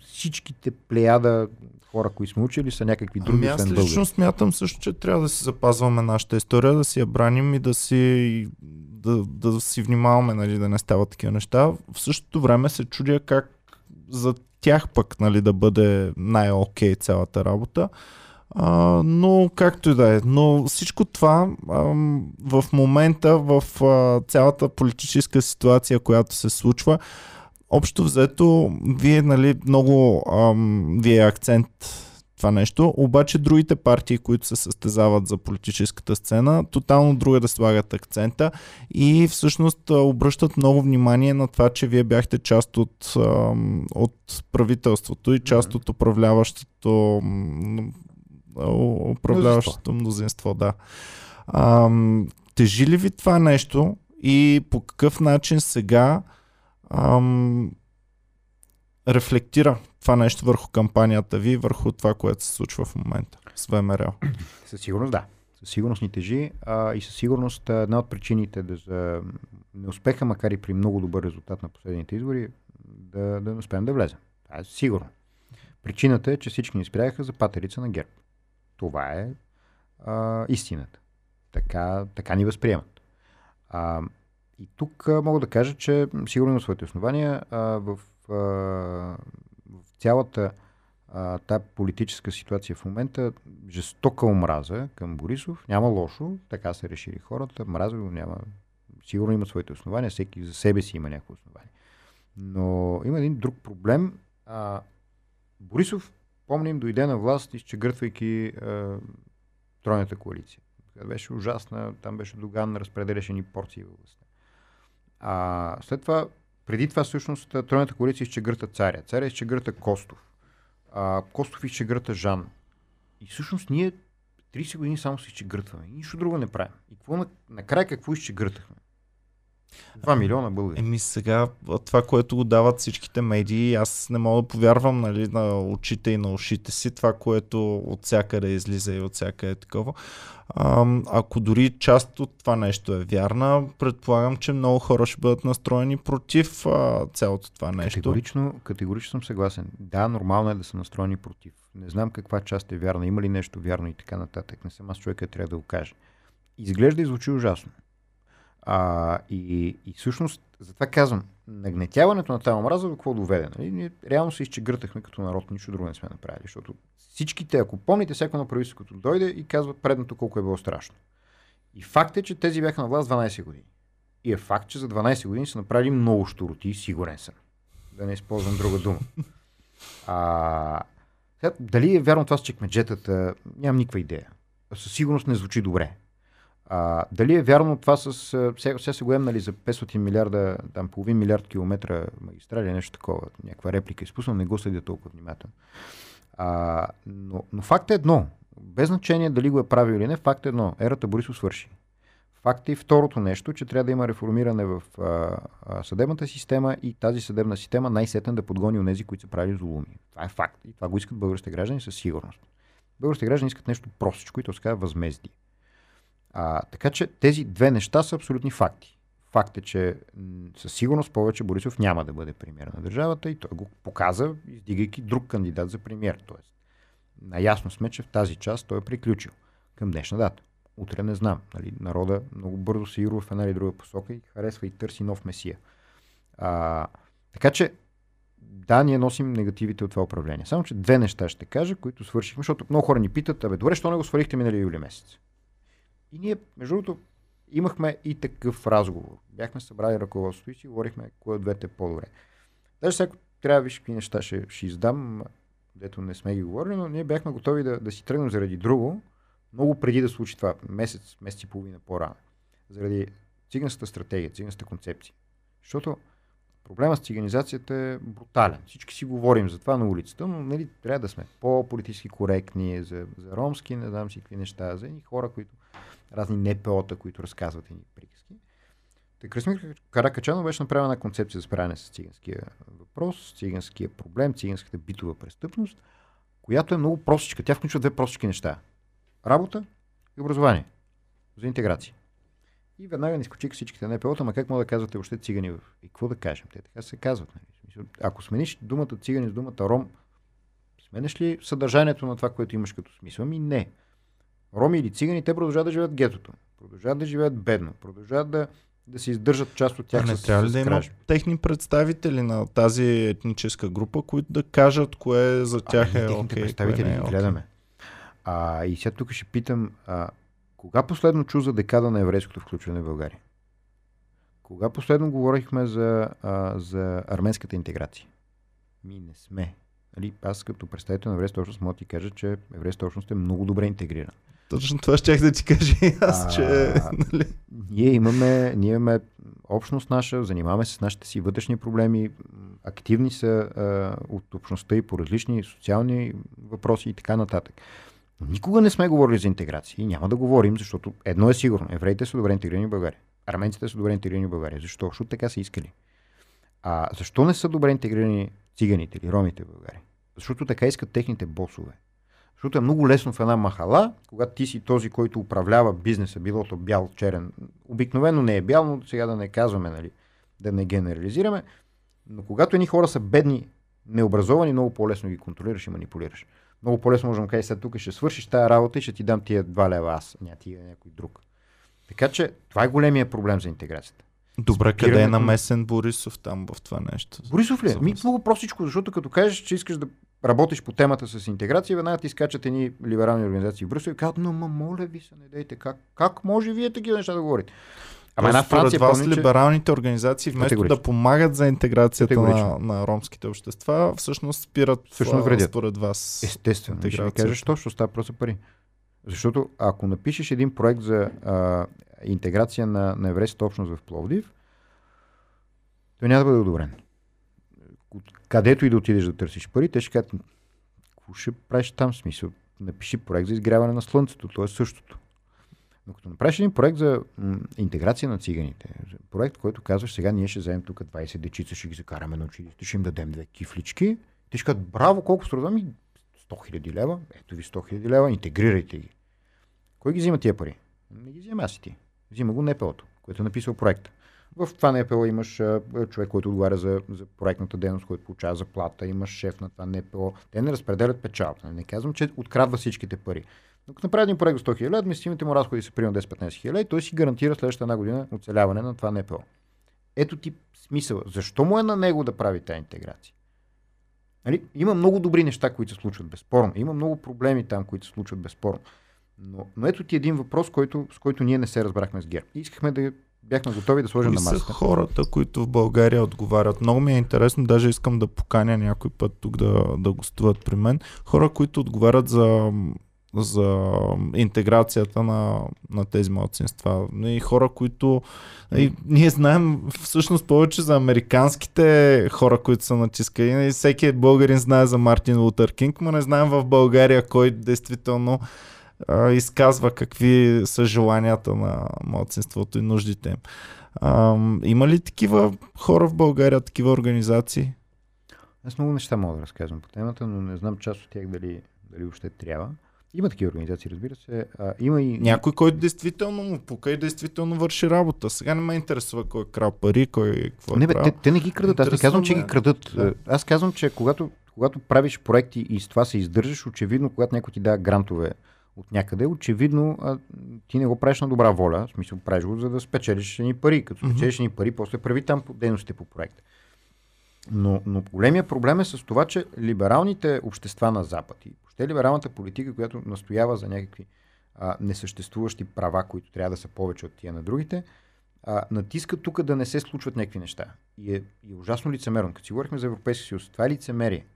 всичките плеяда хора, които сме учили, са някакви други. Ами аз лично смятам също, че трябва да си запазваме нашата история, да си я браним и да си, да, да си внимаваме, нали, да не стават такива неща. В същото време се чудя как за тях пък нали, да бъде най-окей цялата работа. А, но както и да е. Но всичко това а, в момента, в а, цялата политическа ситуация, която се случва, общо взето, вие нали, много ам, вие е акцент това нещо, обаче другите партии, които се състезават за политическата сцена, тотално друга да слагат акцента и всъщност обръщат много внимание на това, че вие бяхте част от, от правителството и част от управляващото управляващото мнозинство, да. А, тежи ли ви това нещо и по какъв начин сега ам, рефлектира това нещо върху кампанията ви, върху това, което се случва в момента с ВМРО? Със сигурност да. Със сигурност ни тежи а, и със сигурност една от причините да за неуспеха, макар и при много добър резултат на последните избори, да, да не успеем да влезем. Това е сигурно. Причината е, че всички ни спряха за патерица на ГЕРБ. Това е а, истината. Така, така ни възприемат. А, и тук а, мога да кажа, че сигурно на своите основания а, в, а, в цялата а, политическа ситуация в момента жестока омраза към Борисов. Няма лошо, така се решили хората. Мраза го няма. Сигурно има своите основания, всеки за себе си има някакво основание. Но има един друг проблем. А, Борисов, помним, дойде на власт, изчегъртвайки а, тройната коалиция. Беше ужасна, там беше Доган, разпределяше ни порции във властта. А, след това, преди това всъщност, тройната коалиция изчегърта царя. Царя изчегърта Костов а, Костов изчегърта Жан. И всъщност ние 30 години само се изчегъртваме. Нищо друго не правим. И какво, накрая какво изчегъртахме? 2 милиона българи. Еми сега, това, което го дават всичките медии, аз не мога да повярвам нали, на очите и на ушите си, това, което от всякъде излиза и от всяка е такова. А, ако дори част от това нещо е вярна, предполагам, че много хора ще бъдат настроени против а, цялото това нещо. Категорично, категорично съм съгласен. Да, нормално е да са настроени против. Не знам каква част е вярна, има ли нещо вярно и така нататък. Не съм аз човека, трябва да го кажа. Изглежда и звучи ужасно. А, и, и всъщност, затова казвам, нагнетяването на тази омраза до какво доведе. Нали? Ние реално се изчегъртахме като народ, нищо друго не сме направили. Защото всичките, ако помните, всяко на правителството дойде и казва предното колко е било страшно. И факт е, че тези бяха на власт 12 години. И е факт, че за 12 години са направили много штуроти, сигурен съм. Да не използвам друга дума. А, дали е вярно това с чекмеджетата, нямам никаква идея. Със сигурност не звучи добре. А, дали е вярно това с... Сега, сега се го нали, за 500 милиарда, там половин милиард километра магистрали, нещо такова, някаква реплика изпусна, не го следя толкова внимателно. А, но, но факт е едно. Без значение дали го е правил или не, факт е едно. Ерата Борисов свърши. Факт е и второто нещо, че трябва да има реформиране в а, а, съдебната система и тази съдебна система най-сетен да подгони онези, които са правили злоуми. Това е факт. И това го искат българските граждани със сигурност. Българските граждани искат нещо простичко, което се казва възмездие. А, така че тези две неща са абсолютни факти. Факт е, че със сигурност повече Борисов няма да бъде премьер на държавата и той го показа, издигайки друг кандидат за премьер. Тоест, наясно сме, че в тази част той е приключил към днешна дата. Утре не знам. Нали, народа много бързо се ирува в една или друга посока и харесва и търси нов месия. А, така че, да, ние носим негативите от това управление. Само, че две неща ще кажа, които свършихме, защото много хора ни питат, абе, добре, що не го свалихте минали юли месец? И ние, между другото, имахме и такъв разговор. Бяхме събрали ръководството и си говорихме кое от двете е по-добре. Даже сега трябва да виж какви неща ще, ще издам, дето не сме ги говорили, но ние бяхме готови да, да си тръгнем заради друго, много преди да случи това, месец, месец и половина по-рано. Заради циганската стратегия, циганската концепция. Защото проблема с циганизацията е брутален. Всички си говорим за това на улицата, но нали, трябва да сме по-политически коректни за, за ромски, не знам си какви неща, за едни хора, които разни НПО-та, които разказват едни приказки. Та Красимир Каракачанов беше направена една концепция за справяне с циганския въпрос, циганския проблем, циганската битова престъпност, която е много простичка. Тя включва две простички неща. Работа и образование. За интеграция. И веднага ни скочиха всичките НПО-та, ма как мога да казвате още цигани. И какво да кажем? Те така се казват. Нали? Ако смениш думата цигани с думата ром, сменеш ли съдържанието на това, което имаш като смисъл? Ми не роми или цигани, те продължават да живеят гетото. Продължават да живеят бедно. Продължават да, да се издържат част от тях. А не с, трябва ли да има техни представители на тази етническа група, които да кажат кое за тях а, е окей. Okay, представители не е гледаме. А, и сега тук ще питам, а, кога последно чу за декада на еврейското включване в България? Кога последно говорихме за, а, за арменската интеграция? Ми не сме. Нали, аз като представител на еврейската общност мога да ти кажа, че еврейската общност е много добре интегрирана. Точно това ще да ти кажа и аз, а, че... Нали? Ние, имаме, ние имаме общност наша, занимаваме се с нашите си вътрешни проблеми, активни са а, от общността и по различни социални въпроси и така нататък. Но никога не сме говорили за интеграция и няма да говорим, защото едно е сигурно. Евреите са добре интегрирани в България. Арменците са добре интегрирани в България. Защо? Защото така са искали. А защо не са добре интегрирани циганите или ромите в България? Защото така искат техните босове. Защото е много лесно в една махала, когато ти си този, който управлява бизнеса, било то бял, черен. Обикновено не е бял, но сега да не казваме, нали, да не генерализираме. Но когато едни хора са бедни необразовани, много по-лесно ги контролираш и манипулираш. Много по-лесно може да кажеш, сега тук ще свършиш тази работа и ще ти дам тия 2 лева аз, ня ти някой друг. Така че това е големия проблем за интеграцията. Добре, къде е намесен Борисов там в това нещо? Борисов ли? е? Ми, много простичко, защото като кажеш, че искаш да работиш по темата с интеграция, веднага ти скачат едни либерални организации в Брюсел и казват, но ма, моля ви се, не дейте, как, как може вие такива неща да говорите? Ама една Франция, вас помни, че... либералните организации вместо да помагат за интеграцията на, на ромските общества, всъщност спират Всъщност вредят. според вас. Естествено, ще ви кажа, що ще става просто пари. Защото ако напишеш един проект за а, интеграция на, на еврейската общност в Пловдив, той няма да бъде одобрен. Където и да отидеш да търсиш пари, те ще кажат, какво ще правиш там смисъл? Напиши проект за изгряване на слънцето, то е същото. Но като направиш един проект за м, интеграция на циганите, проект, който казваш, сега ние ще вземем тук 20 дечица, ще ги закараме на училище, ще им дадем две кифлички, те ще кажат, браво, колко струва? Ми 100 000 лева, ето ви 100 000 лева, интегрирайте ги. Кой ги взима тия пари? Не ги взима аз и ти. Взима го НПО-то, което е написал проекта. В това НПО имаш човек, който отговаря за, за проектната дейност, който получава заплата, имаш шеф на това НПО. Те не разпределят печалата. Не казвам, че открадва всичките пари. Но като направи един проект за 100 000 лева, административните му разходи са примерно 10-15 хиляди, той си гарантира следващата една година оцеляване на това НПО. Ето ти смисъл. Защо му е на него да прави тази интеграция? Нали? Има много добри неща, които се случват безспорно. Има много проблеми там, които се случват безспорно. Но, но ето ти един въпрос, който, с който ние не се разбрахме с ГЕРБ. Искахме да бяхме готови да сложим Кои на са масата. хората, които в България отговарят? Много ми е интересно, даже искам да поканя някой път тук да, да гостуват при мен. Хора, които отговарят за, за интеграцията на, на тези малцинства. И хора, които... И ние знаем всъщност повече за американските хора, които са натискани. И всеки българин знае за Мартин Лутър Кинг, но не знаем в България кой действително а, изказва какви са желанията на младсинството и нуждите им. А, има ли такива хора в България, такива организации? Аз много неща мога да разказвам по темата, но не знам част от тях дали, дали въобще трябва. Има такива организации, разбира се. А, има и... Някой, който действително му пука и действително върши работа. Сега не ме интересува кой е крал пари, кой какво е Не, бе, те, те не ги крадат. Аз не казвам, че ги крадат. Да. Аз казвам, че когато, когато правиш проекти и с това се издържаш, очевидно, когато някой ти дава грантове от някъде, очевидно а, ти не го правиш на добра воля. В смисъл, правиш го, за да спечелиш ни пари. Като спечелиш ни пари, после прави там дейностите по проекта. Но, но големия проблем е с това, че либералните общества на Запад и въобще либералната политика, която настоява за някакви а, несъществуващи права, които трябва да са повече от тия на другите, а, натискат тук да не се случват някакви неща. И е, и е ужасно лицемерно. Като си говорихме за Европейския съюз, това е лицемерие.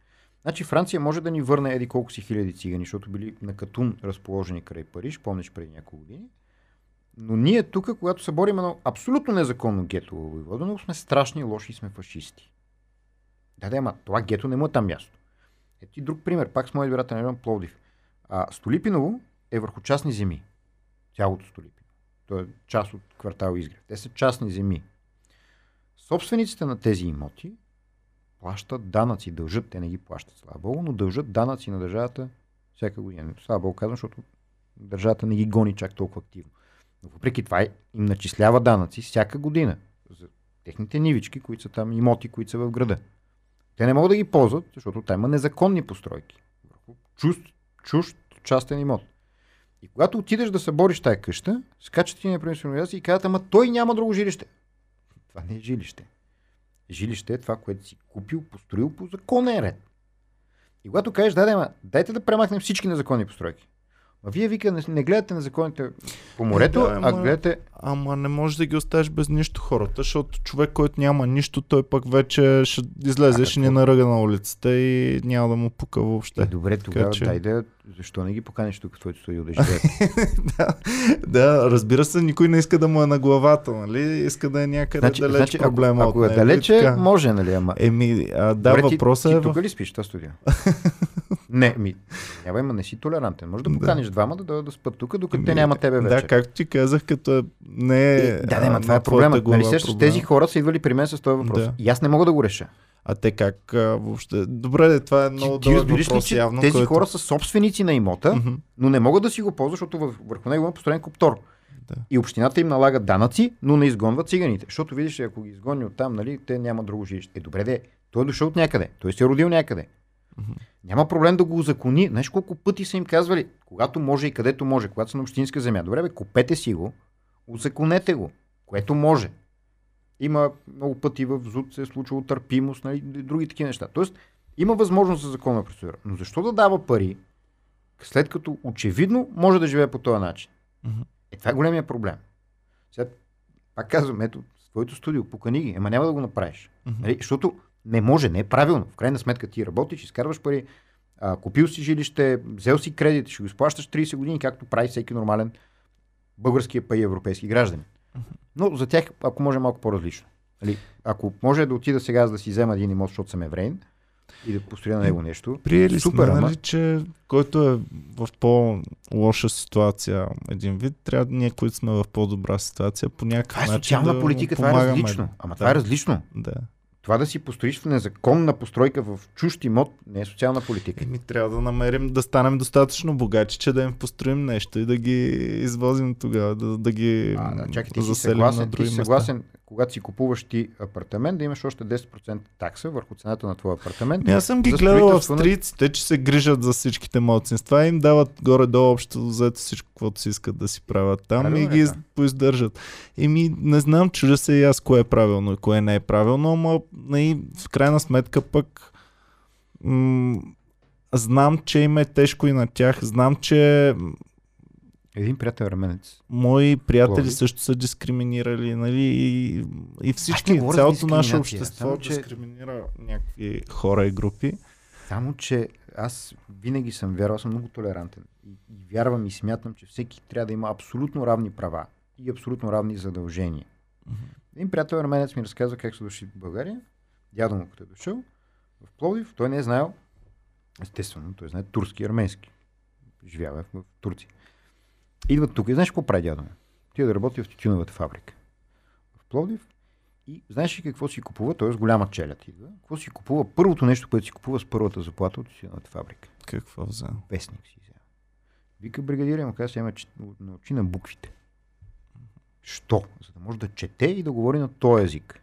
Значи Франция може да ни върне еди колко си хиляди цигани, защото били на Катун разположени край Париж, помниш преди няколко години. Но ние тук, когато се борим едно абсолютно незаконно гето в Войводено, сме страшни, лоши и сме фашисти. Да, да, ама това гето не му е там място. Ето ти друг пример, пак с моят избирателен район Пловдив. А, Столипиново е върху частни земи. Цялото Столипиново. То е част от квартал Изгрев. Те са частни земи. Собствениците на тези имоти плащат данъци, дължат, те не ги плащат, слава Богу, но дължат данъци на държавата всяка година. Слава Богу казвам, защото държавата не ги гони чак толкова активно. Но въпреки това им начислява данъци всяка година за техните нивички, които са там, имоти, които са в града. Те не могат да ги ползват, защото там има незаконни постройки. Чужд, чужд частен имот. И когато отидеш да събориш тая къща, скачат ти на организация и казват, ама той няма друго жилище. Това не е жилище. Жилище е това, което си купил, построил по законен ред. И когато кажеш, да, да, дайте да премахнем всички незаконни постройки. А вие вика, не, не гледате незаконните по морето, Е, да, а гледате Ама не можеш да ги оставиш без нищо хората, защото човек, който няма нищо, той пък вече ще излезе, А, ще ни наръга на улицата и няма да му пука въобще. Е, добре, тогава че- дай да... Защо не ги поканиш тук в твоето студио да живеят? [laughs] да, да, разбира се, никой не иска да му е на главата, нали? Иска да е някъде значи, далеч значи, ако, проблема ако от е и далече, така. може, нали? Ама... Еми, а, да, Добре, ти- въпросът ти, е... тук в... ли спиш това студио? [laughs] не, ми, няма, има, не си толерантен. Може да Да. поканиш двама да дойдат да спят тук, докато те няма тебе вече. Да, както ти казах, като не е... Е, да, да, ма това е проблема. Нали проблем. тези хора са идвали при мен с този въпрос. Да. И аз не мога да го реша. А те как а, въобще... Добре, това е много Ти, ти дълъг ли, въпрос, че явно, тези който... хора са собственици на имота, Мгм. но не могат да си го ползват, защото върху него има построен коптор. Да. И общината им налага данъци, но не изгонват циганите. Защото видиш, ли, ако ги изгони оттам, нали, те няма друго жилище. Е, добре, де, Той е дошъл от някъде. Той се е родил някъде. Мгм. Няма проблем да го узакони. Знаеш колко пъти са им казвали, когато може и където може, когато са на общинска земя. Добре, бе, купете си го, узаконете го, което може. Има много пъти в ЗУД се е случило търпимост, нали, други такива неща. Тоест, има възможност за законна процедура. Но защо да дава пари, след като очевидно може да живее по този начин? Мгм. Е, това е големия проблем. Сега, пак казвам, ето, твоето студио, покани ги, ема няма да го направиш. Мгм. Нали? Защото не може, не е правилно. В крайна сметка ти работиш, изкарваш пари, а, купил си жилище, взел си кредит, ще го изплащаш 30 години, както прави всеки нормален български па и европейски граждани. Но за тях, ако може, малко по-различно. Нали? Ако може да отида сега, за да си взема един имот, защото съм евреин, и да построя на него нещо. Приели Супер, сме, нали, че който е в по-лоша ситуация един вид, трябва да ние, които сме в по-добра ситуация, по някакъв Това е социална да политика, това е различно. Ама Да. това е различно. Да. Това да си построиш в незаконна постройка в чужд имот не е социална политика. Еми, трябва да намерим, да станем достатъчно богати, че да им построим нещо и да ги извозим тогава, да, да ги А, да, чакай, ти си заселим на съгласен, ти други си съгласен, когато си купуваш ти апартамент, да имаш още 10% такса върху цената на твоя апартамент. Ами аз съм ги гледал строителство на- австрийците, че се грижат за всичките младсинства и им дават горе-долу общо взето всичко, каквото си искат да си правят там Правилно и е ги това. поиздържат. Еми, не знам, чудя се и аз кое е правилно и кое не е правилно, ама нали, в крайна сметка пък м- знам, че им е тежко и на тях. Знам, че Един приятел арменец. мои приятели Пловдив. също са дискриминирали, нали, и, и всички, цялото наше общество само, че- дискриминира някакви хора и групи. Само, че аз винаги съм вярвал, съм много толерантен. И, и вярвам и смятам, че всеки трябва да има абсолютно равни права и абсолютно равни задължения. Един приятел арменец ми разказва как са дошли в България. Дядо му, като е дошъл в Пловдив, той не е знаел, естествено, той знае турски и арменски. Живява в, в Турция. Идват тук и знаеш какво прави дядо му? Тия да работи в тютюновата фабрика. В Пловдив. И знаеш ли какво си купува? Той е с голяма челят идва. Какво си купува? Първото нещо, което си купува с първата заплата от тютюновата фабрика. Какво взема? Вестник си взема. Вика бригадира му, казва, сега научи на буквите. Що? За да може да чете и да говори на този език.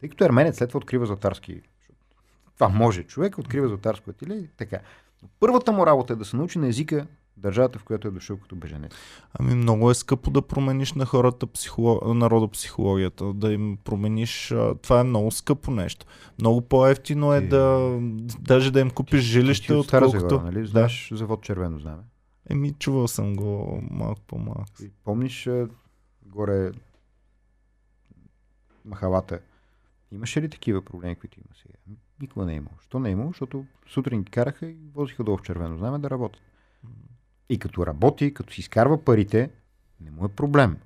Тъй като арменец след това открива златарски. Това може. Човек открива златарско ателие и така. Но първата му работа е да се научи на езика държавата, в която е дошъл като беженец. Ами много е скъпо да промениш на хората психоло... народопсихологията, да им промениш. Това е много скъпо нещо. Много по-ефтино е Ти- да даже да им купиш жилище, Ти Стара отколкото... Нали? Знаеш завод Червено знаме. Еми, чувал съм го малко по-малко. И помниш горе махалата. Имаше ли такива проблеми, които има сега? Никога не е имало. Що не е имало? Защото сутрин ги караха и возиха долу в червено знаме да работят. И като работи, като си изкарва парите, не му е проблем.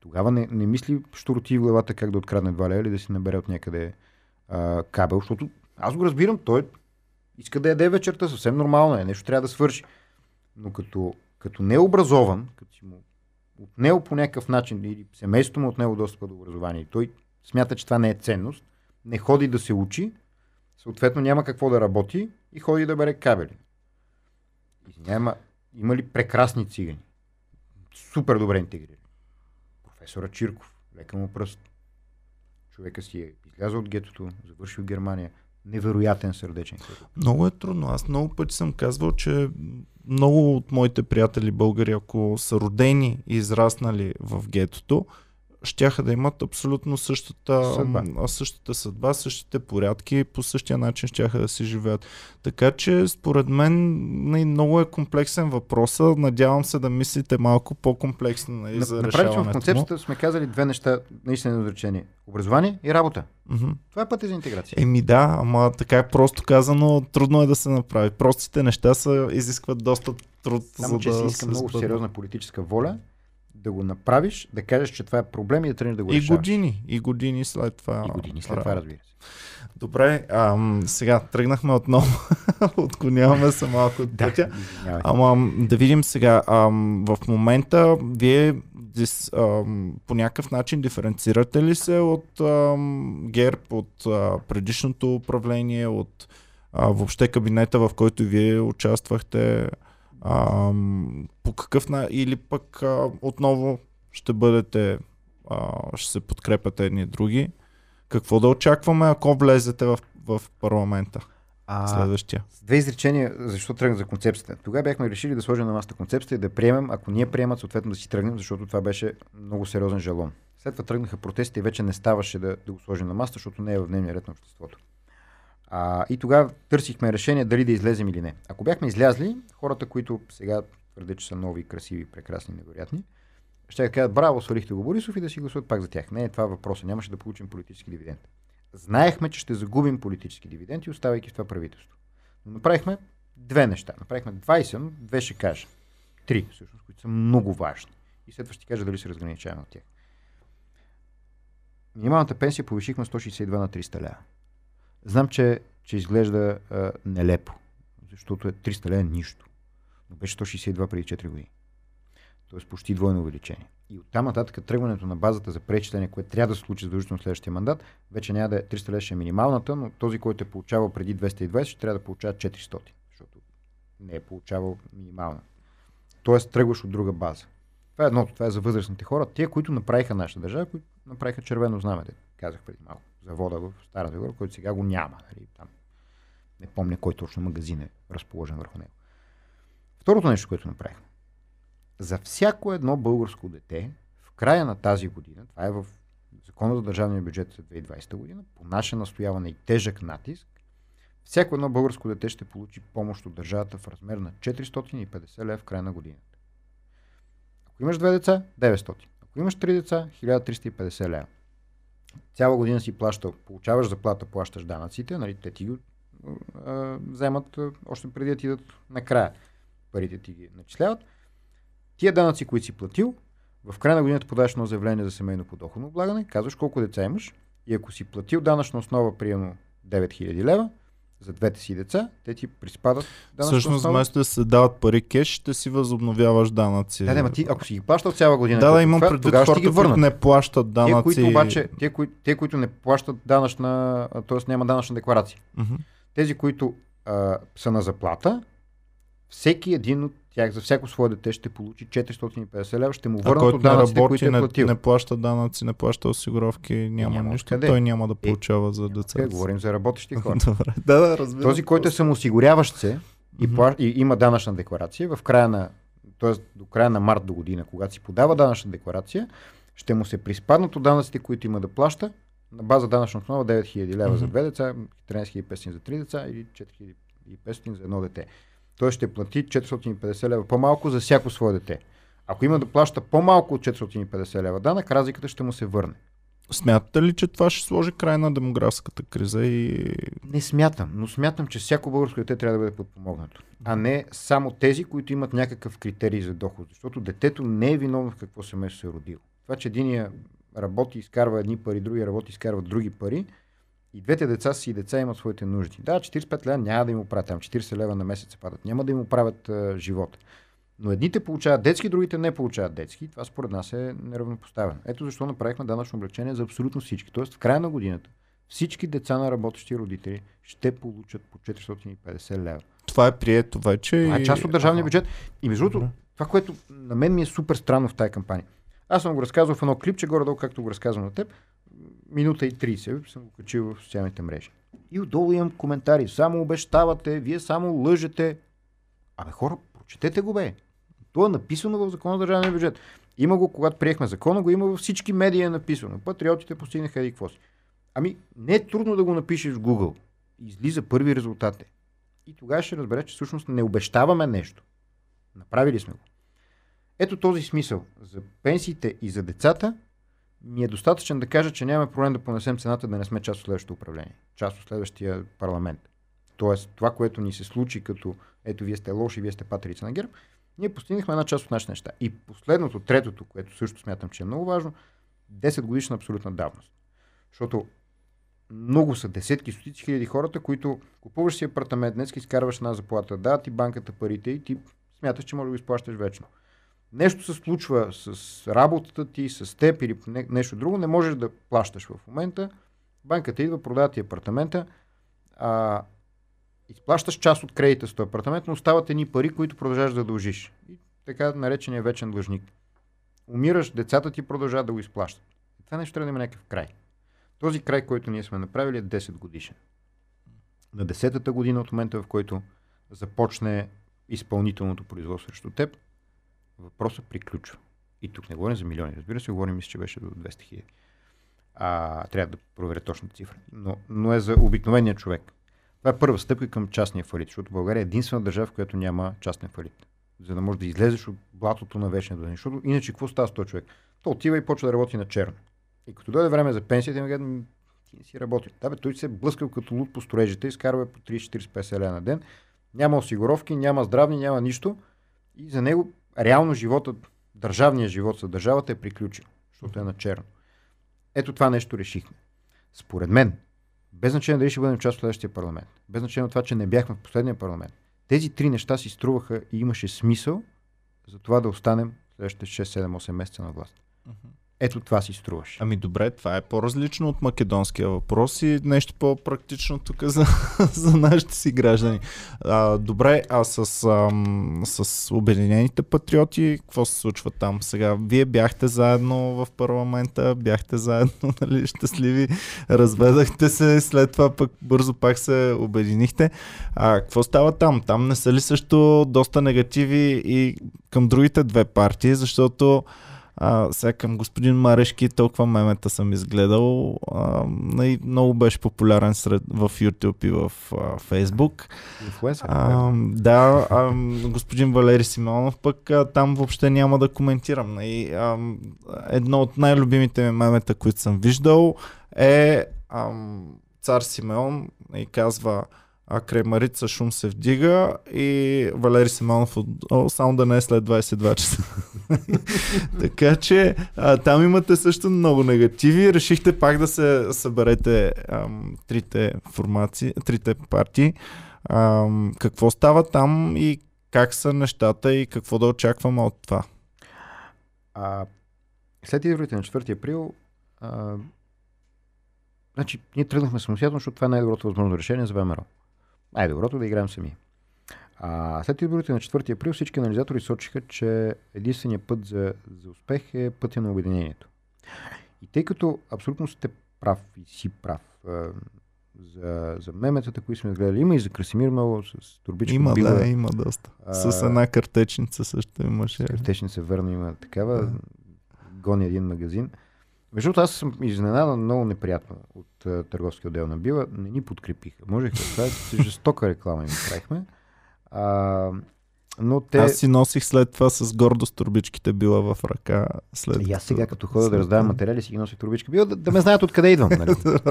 Тогава не, не мисли штороти в главата как да открадне 2 лева или да си набере от някъде а, кабел, защото аз го разбирам, той иска да яде вечерта, съвсем нормално е, нещо трябва да свърши. Но като, като не е образован, като си му отнел по някакъв начин или семейството му е отнело достъпа до образование той смята, че това не е ценност, не ходи да се учи, съответно няма какво да работи и ходи да бере кабели. Извинявай, има ли прекрасни цигани? Супер добре интегрирани. Професора Чирков, лека му пръст. Човека си е излязъл от гетото, завършил Германия. Невероятен сърдечен хирург. Много е трудно. Аз много пъти съм казвал, че много от моите приятели българи, ако са родени и израснали в гетото, щяха да имат абсолютно същата Съдба. същата съдба, същите порядки, по същия начин щяха да си живеят. Така че, според мен, нали, много е комплексен въпрос. Надявам се да мислите малко по-комплексно нали, за Направили сме в решаването му. концепцията сме казали две неща наистина изречение. Образование и работа. Мгм. Това е пътя за интеграция. Еми да, ама така е просто казано, трудно е да се направи. Простите неща са, изискват доста труд, Само, за че да си се иска много сериозна политическа воля да го направиш, да кажеш, че това е проблем и да тръгнеш да го И решаваш. години, и години след това. И години след това, разбира се. Добре, ам, сега тръгнахме отново, [laughs] отклоняваме се малко от пътя. извинявай. Ама да видим сега, ам, в момента вие дис, ам, по някакъв начин диференцирате ли се от ам, ГЕРБ, от а, предишното управление, от а, въобще кабинета, в който вие участвахте? Ам, по какъв на... Или пък а, отново ще бъдете, а, ще се подкрепяте едни други? Какво да очакваме, ако влезете в в парламента. А, Следващия. две изречения, защо тръгнах за концепцията. Тогава бяхме решили да сложим на масата концепцията и да приемем, ако ние приемат, съответно да си тръгнем, защото това беше много сериозен жалон. След това тръгнаха протестите и вече не ставаше да, да го сложим на масата, защото не е в дневния ред на обществото. А, и тогава търсихме решение дали да излезем или не. Ако бяхме излязли, хората, които сега твърдят, че са нови, красиви, прекрасни, невероятни, ще кажат, браво, свалихте го Борисов и да си гласуват пак за тях. Не е това въпроса. Нямаше да получим политически дивиденд. Знаехме, че ще загубим политически дивиденти, оставайки в това правителство. Но направихме две неща. Направихме 20, но две ще кажа. Три, всъщност, които са много важни. И след това ще кажа дали се разграничаваме от тях. Минималната пенсия повишихме 162 на 300 лева. Знам, че, че изглежда а, нелепо, защото е 300 лева нищо. Но беше 162 преди 4 години. Тоест почти двойно увеличение. И оттам нататък тръгването на базата за пречитане, което трябва да се случи задължително следващия мандат, вече няма да е 300 лева ще е минималната, но този, който е получавал преди 220, ще трябва да получава 400, защото не е получавал минимална. Тоест тръгваш от друга база. Това е едното, това е за възрастните хора. Те, които направиха нашата държава, които направиха червено знаме, казах преди малко. Завода в Стара Загора, който сега го няма. Нали, там. Не помня кой точно магазин е разположен върху него. Второто нещо, което направихме. За всяко едно българско дете в края на тази година, това е в Закона за държавния бюджет за 2020 година, по наше настояване и тежък натиск, всяко едно българско дете ще получи помощ от държавата в размер на 450 лев в края на годината. Ако имаш две деца, 900. Ако имаш три деца, 1350 лева. Цяла година си плащал, получаваш заплата, плащаш данъците, нали, те ти ги вземат още преди да ти дадат накрая. Парите ти ги начисляват. Тия данъци, които си платил, в края на годината подаваш едно заявление за семейно подоходно облагане, казваш колко деца имаш и ако си платил данъчна основа, приемно 9000 лева, за двете си деца, те ти приспадат данъчна Всъщност, вместо да се дават пари кеш, ще си възобновяваш данъци. Да, да, ти, ако си ги плащал цяла година, да, да, имам това, предвид хората, ги които върнат. не плащат Те, данъци. които обаче, те, кои, те, които не плащат данъчна, т.е. няма данъчна декларация. Мгм. Тези, които а, са на заплата, всеки един от тях за всяко свое дете ще получи 450 лева, ще му върнат от не данъците, работи, които е не, платил. не плаща данъци, не плаща осигуровки, няма, няма нищо, откъде. той няма да Е, получава за Така, децата. си. говорим за работещи хора. [laughs] Добре. Да, да, разбирам. Този, който е самоосигуряващ се и, пла... и има данъчна декларация, в края на, т.е. до края на март до година, когато си подава данъчна декларация, ще му се приспаднат от данъците, които има да плаща, на база данъчна основа 9000 лева за Мгм. две деца, 13500 за три деца или 4500 за едно дете. Той ще плати 450 лева по-малко за всяко свое дете. Ако има да плаща по-малко от 450 лева данък, разликата ще му се върне. Смятате ли, че това ще сложи край на демографската криза и Не смятам, но смятам, че всяко българско дете трябва да бъде подпомогнато. А не само тези, които имат някакъв критерий за доход. Защото детето не е виновно в какво семейство се е родило. Това, че единия работи, изкарва едни пари, другия работи, изкарва други пари, и двете деца си и деца имат своите нужди. Да, 45 лева няма да им оправят, там 40 лева на месец се падат. Няма да им оправят а, живота. Но едните получават детски, другите не получават детски. Това според нас е неравнопоставено. Ето защо направихме данъчно облегчение за абсолютно всички. Тоест в края на годината всички деца на работещи родители ще получат по 450 лева. това е прието вече? Това е част от държавния бюджет. И между другото, това, което на мен ми е супер странно в тази кампания. Аз съм го разказал в едно клипче, горе-долу, както го разказвам на теб. Минута и 30 съм го качил в социалните мрежи. И отдолу имам коментари. Само обещавате, вие само лъжете. Абе хора, прочетете го бе. То е написано в закона за държавния бюджет. Има го, когато приехме закона, го има във всички медии е написано. Патриотите постигнаха еди какво си. Ами, не е трудно да го напишеш в Google. Излиза първи резултат. е. И тогава ще разбереш, че всъщност не обещаваме нещо. Направили сме го. Ето този смисъл. За пенсиите и за децата ми е достатъчен да кажа, че нямаме проблем да понесем цената да не сме част от следващото управление. Част от следващия парламент. Тоест, това, което ни се случи като ето вие сте лоши, вие сте патрица на ГЕРБ, ние постигнахме една част от нашите неща. И последното, третото, което също смятам, че е много важно, 10 годишна абсолютна давност. Защото много са десетки, стотици хиляди хората, които купуваш си апартамент, днес изкарваш една заплата, да ти банката парите и ти смяташ, че може да го изплащаш вечно. Нещо се случва с работата ти, с теб или не, нещо друго, не можеш да плащаш в момента. Банката идва, продава ти апартамента, а, изплащаш част от кредита с този апартамент, но остават едни пари, които продължаваш да дължиш. И така наречения вечен длъжник. Умираш, децата ти продължават да го изплащат. И това нещо трябва да има някакъв край. Този край, който ние сме направили е 10 годишен. на десетата година от момента, в който започне изпълнителното производство срещу теб, въпросът приключва. И тук не говорим за милиони, разбира се, говорим, мисля, че беше до 200 хиляди. А, трябва да проверя точната цифра. Но, но е за обикновения човек. Това е първа стъпка към частния фалит, защото България е единствена държава, в която няма частен фалит. За да можеш да излезеш от блатото на вечния ден. Защото иначе какво става с този човек? То отива и почва да работи на черно. И като дойде време за пенсията, им гледам, ти не си работи. Да, бе, той се е блъскал като луд по строежите, изкарва по 30-40-50 лева на ден. Няма осигуровки, няма здравни, няма нищо. И за него реално живота, държавният живот за държавата е приключил, защото е на черно. Ето това нещо решихме. Според мен, без значение дали ще бъдем част от следващия парламент, без значение от това, че не бяхме в последния парламент, тези три неща си струваха и имаше смисъл за това да останем следващите 6-7-8 месеца на власт. Ето това си струваш. Ами добре, това е по-различно от македонския въпрос и нещо по-практично тук [laughs] за, за нашите си граждани. А, добре, а с, ам, с Обединените патриоти, какво се случва там сега? Вие бяхте заедно в парламента, бяхте заедно, [laughs] нали, щастливи, разведахте се, след това пък бързо пак се обединихте. А какво става там? Там не са ли също доста негативи и към другите две партии, защото а, сега към господин Марешки толкова мемета съм изгледал. А, много беше популярен сред, в YouTube и в а, Facebook. А, да, а, господин Валери Симеонов пък а, там въобще няма да коментирам. И, а, едно от най-любимите мемета, които съм виждал е а, цар Симеон и казва а край Марица шум се вдига и Валери Семенов от О, само да не е след 22 часа. [laughs] така че а, там имате също много негативи. Решихте пак да се съберете ам, трите формации, трите партии. Ам, какво става там и как са нещата и какво да очакваме от това? А, след изборите на 4 април а, значи, ние тръгнахме самостоятелно, защото това е най-доброто възможно решение за ВМРО най-доброто да играем сами. А след изборите на 4 април всички анализатори сочиха, че единственият път за, за успех е пътя на обединението. И тъй като абсолютно сте прав и си прав а, за, за меметата, които сме гледали, има и за Красимир много с турбичка. Има, била, да, има доста. А, с една картечница също имаше. Картечница, верно, има такава. Да. Гони един магазин. Между другото, аз съм изненадан много неприятно от uh, търговския отдел на Била. Не ни подкрепиха. Можех да кажа, жестока реклама им правихме. А, но те... Аз си носих след това с гордост турбичките била в ръка. След... И аз сега, като ходя да раздавам материали, си ги носих турбички била, да, да ме знаят откъде идвам. Нали? [laughs]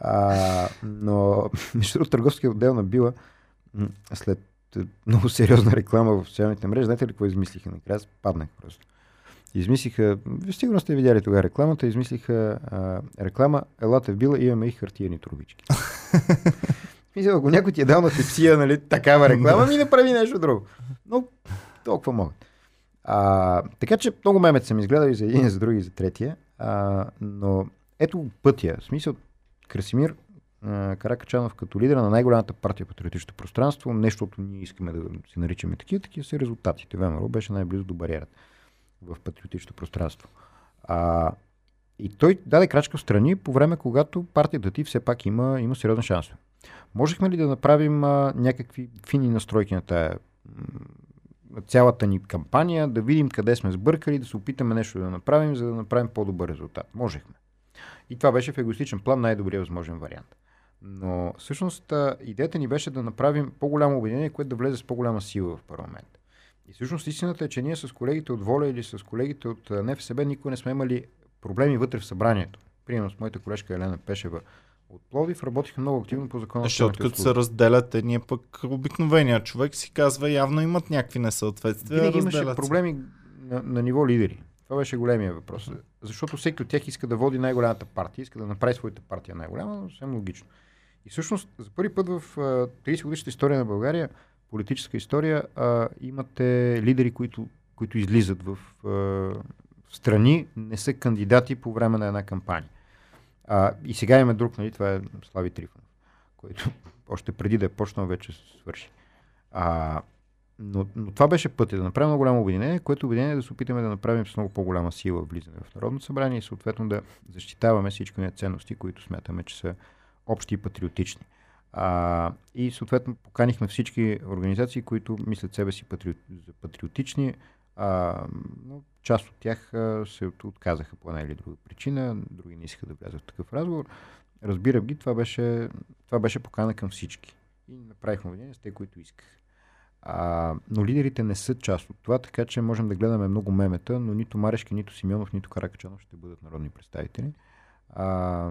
а, но, между другото, търговския отдел на Била, след много сериозна реклама в социалните мрежи, знаете ли какво измислиха? Накрая паднах просто. Измислиха, сигурно сте видяли тогава рекламата, измислиха а, реклама, елате в била, имаме и хартияни трубички. [laughs] Мисля, ако някой ти е дал на тепсия, нали, такава реклама, ми не прави нещо друго. Но толкова могат. А, така че много мемет съм изгледал и за един, и за други, и за третия. А, но ето пътя. В смисъл, Красимир а, Каракачанов като лидер на най-голямата партия патриотичното пространство, нещото ние искаме да се наричаме такива, такива са резултатите. ВМРО беше най-близо до бариерата в патриотичното пространство. А, и той даде крачка в страни по време, когато партията ти все пак има, има сериозен шанс. Можехме ли да направим а, някакви фини настройки на тая на цялата ни кампания, да видим къде сме сбъркали, да се опитаме нещо да направим, за да направим по-добър резултат. Можехме. И това беше в егоистичен план най-добрият възможен вариант. Но всъщност идеята ни беше да направим по-голямо обединение, което да влезе с по-голяма сила в парламент. И всъщност истината е, че ние с колегите от Воля или с колегите от НФСБ никога не сме имали проблеми вътре в събранието. Примерно с моята колежка Елена Пешева от Пловдив работиха много активно по закона. Защото като се разделят, ние пък обикновения човек си казва, явно имат някакви несъответствия. Винаги имаше проблеми на, на ниво лидери. Това беше големия въпрос. Защото всеки от тях иска да води най-голямата партия, иска да направи своята партия най-голяма, но съвсем логично. И всъщност за първи път в 30 годишната история на България политическа история, а, имате лидери, които, които излизат в, в страни, не са кандидати по време на една кампания. А, и сега имаме друг, нали, това е Слави Трифонов, който още преди да е почнал, вече свърши. А, но, но това беше пътя да направим много голямо обединение, което обединение е да се опитаме да направим с много по-голяма сила влизане в Народното събрание и съответно да защитаваме всички ценности, които смятаме, че са общи и патриотични. А, и съответно поканихме всички организации, които мислят себе си патриот, за патриотични. А, но част от тях а, се отказаха по една или друга причина, други не искаха да влязат в такъв разговор. Разбирам ги, това беше, това беше покана към всички. И направихме обединение с те, които исках. А, но лидерите не са част от това, така че можем да гледаме много мемета, но нито Марешки, нито Симеонов, нито Каракачанов ще бъдат народни представители. А,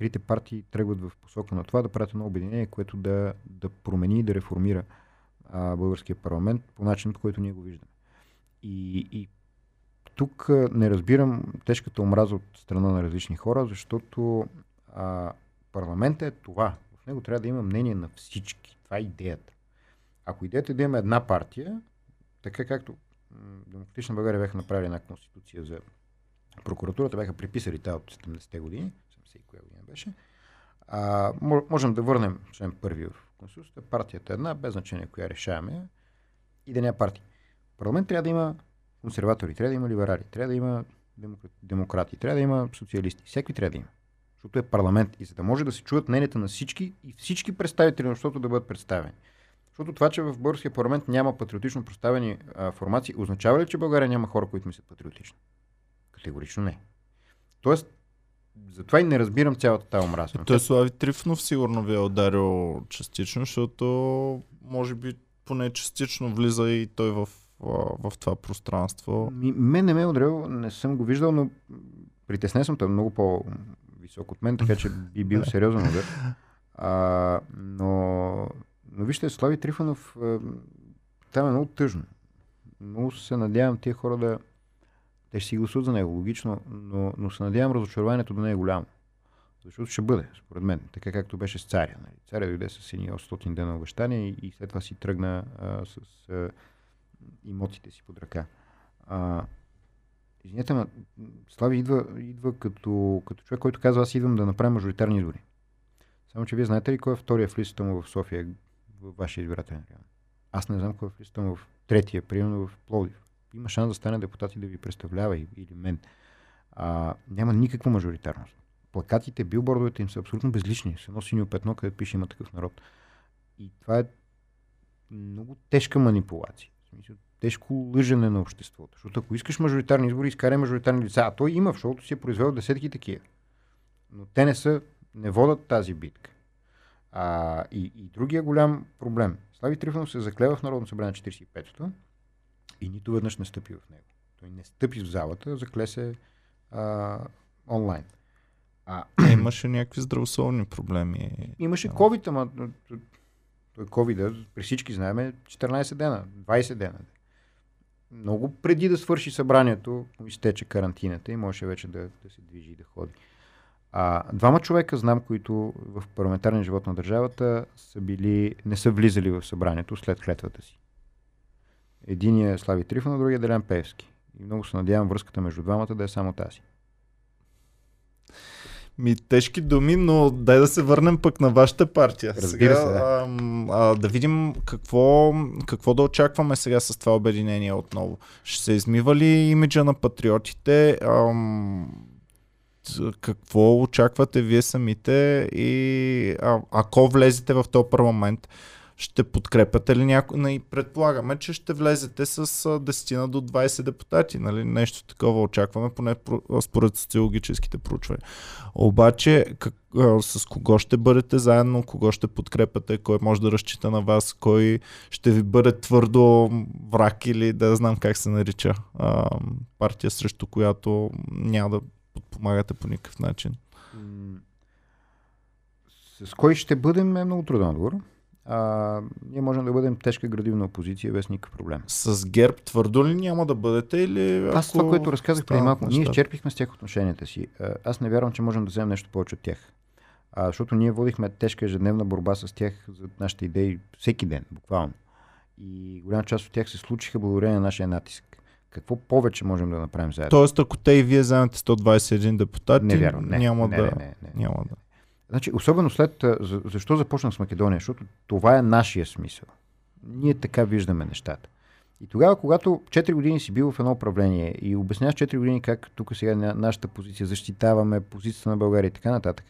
трите партии тръгват в посока на това да правят едно обединение, което да, да промени и да реформира а, българския парламент по начин, по който ние го виждаме. И, и тук не разбирам тежката омраза от страна на различни хора, защото а, парламентът е това. В него трябва да има мнение на всички. Това е идеята. Ако идеята е да има една партия, така както Демократична България бяха направили една конституция за прокуратурата, бяха приписали тази от 70-те години, 70 коя година беше, а, можем да върнем член първи в Конституцията. Партията е една, без значение коя решаваме и да няма партия. Парламент трябва да има консерватори, трябва да има либерали, трябва да има демократи, трябва да има социалисти. Всеки трябва да има. Защото е парламент. И за да може да се чуят мненията на всички и всички представители на да бъдат представени. Защото това, че в българския парламент няма патриотично представени а, формации, означава ли, че България няма хора, които мислят патриотично? Категорично не. Тоест, затова и не разбирам цялата тази омраза. Той Слави Трифнов сигурно ви е ударил частично, защото може би поне частично влиза и той в, в това пространство. Ми, мен не ме е ударил, не съм го виждал, но притеснен съм, той е много по-висок от мен, така че би бил [laughs] сериозен удар. А, но, но вижте, Слави Трифонов, там е много тъжно. Много се надявам тия хора да, те ще си гласуват за него, логично, но, но се надявам разочарованието да не е голямо. Защото ще бъде, според мен, така както беше с царя. Нали. Царя дойде с едни 800 дена обещания и, след това си тръгна а, с а, имотите си под ръка. А, извинете, ма, Слави идва, идва като, като човек, който казва, аз идвам да направя мажоритарни избори. Само, че вие знаете ли кой е втория в листата му в София, в вашия избирателен район? Аз не знам кой е в листата му в третия, примерно в Пловдив има шанс да стане депутат и да ви представлява или мен. А, няма никаква мажоритарност. Плакатите, билбордовете им са абсолютно безлични. С едно синьо петно, където пише има такъв народ. И това е много тежка манипулация. В смисъл, тежко лъжене на обществото. Защото ако искаш мажоритарни избори, изкарай мажоритарни лица. А той има, защото си е произвел десетки такива. Но те не са, не водат тази битка. А, и, и другия голям проблем. Слави Трифонов се заклева в Народно събрание 45-то и нито веднъж не стъпи в него. Той не стъпи в залата, закле се а, онлайн. А, а имаше някакви здравословни проблеми. Имаше COVID, ама той COVID, при всички знаем, 14 дена, 20 дена. Много преди да свърши събранието, изтече карантината и можеше вече да, да се движи и да ходи. А, двама човека знам, които в парламентарния живот на държавата са били, не са влизали в събранието след клетвата си. Единият е Слави Трифонов, другия е Делян Певски. И много се надявам връзката между двамата да е само тази. Ми, тежки думи, но дай да се върнем пък на вашата партия. Разбира сега, се, да. А, а, да видим какво, какво да очакваме сега с това обединение отново. Ще се измива ли имиджа на патриотите? Ам, какво очаквате вие самите и а, ако влезете в този парламент, ще подкрепяте ли някой? Предполагаме, че ще влезете с 10 до 20 депутати. Нали? Нещо такова очакваме, поне според социологическите проучвания. Обаче, как, с кого ще бъдете заедно, кого ще подкрепяте, кой може да разчита на вас, кой ще ви бъде твърдо враг или да знам как се нарича партия, срещу която няма да подпомагате по никакъв начин. С кой ще бъдем е много труден отговор а, ние можем да бъдем тежка градивна опозиция без никакъв проблем. С ГЕРБ твърдо ли няма да бъдете или... Аз ако... това, което разказах преди малко, ние изчерпихме с тях отношенията си. Аз не вярвам, че можем да вземем нещо повече от тях. А, защото ние водихме тежка ежедневна борба с тях за нашите идеи всеки ден, буквално. И голяма част от тях се случиха благодарение на нашия натиск. Какво повече можем да направим заедно? Тоест, ако те и вие вземете 121 депутати, не вярвам, не, няма, не, да, не, не, не, няма да. Значи, особено след... Защо започнах с Македония? Защото това е нашия смисъл. Ние така виждаме нещата. И тогава, когато 4 години си бил в едно управление и обясняваш 4 години как тук сега нашата позиция, защитаваме позицията на България и така нататък,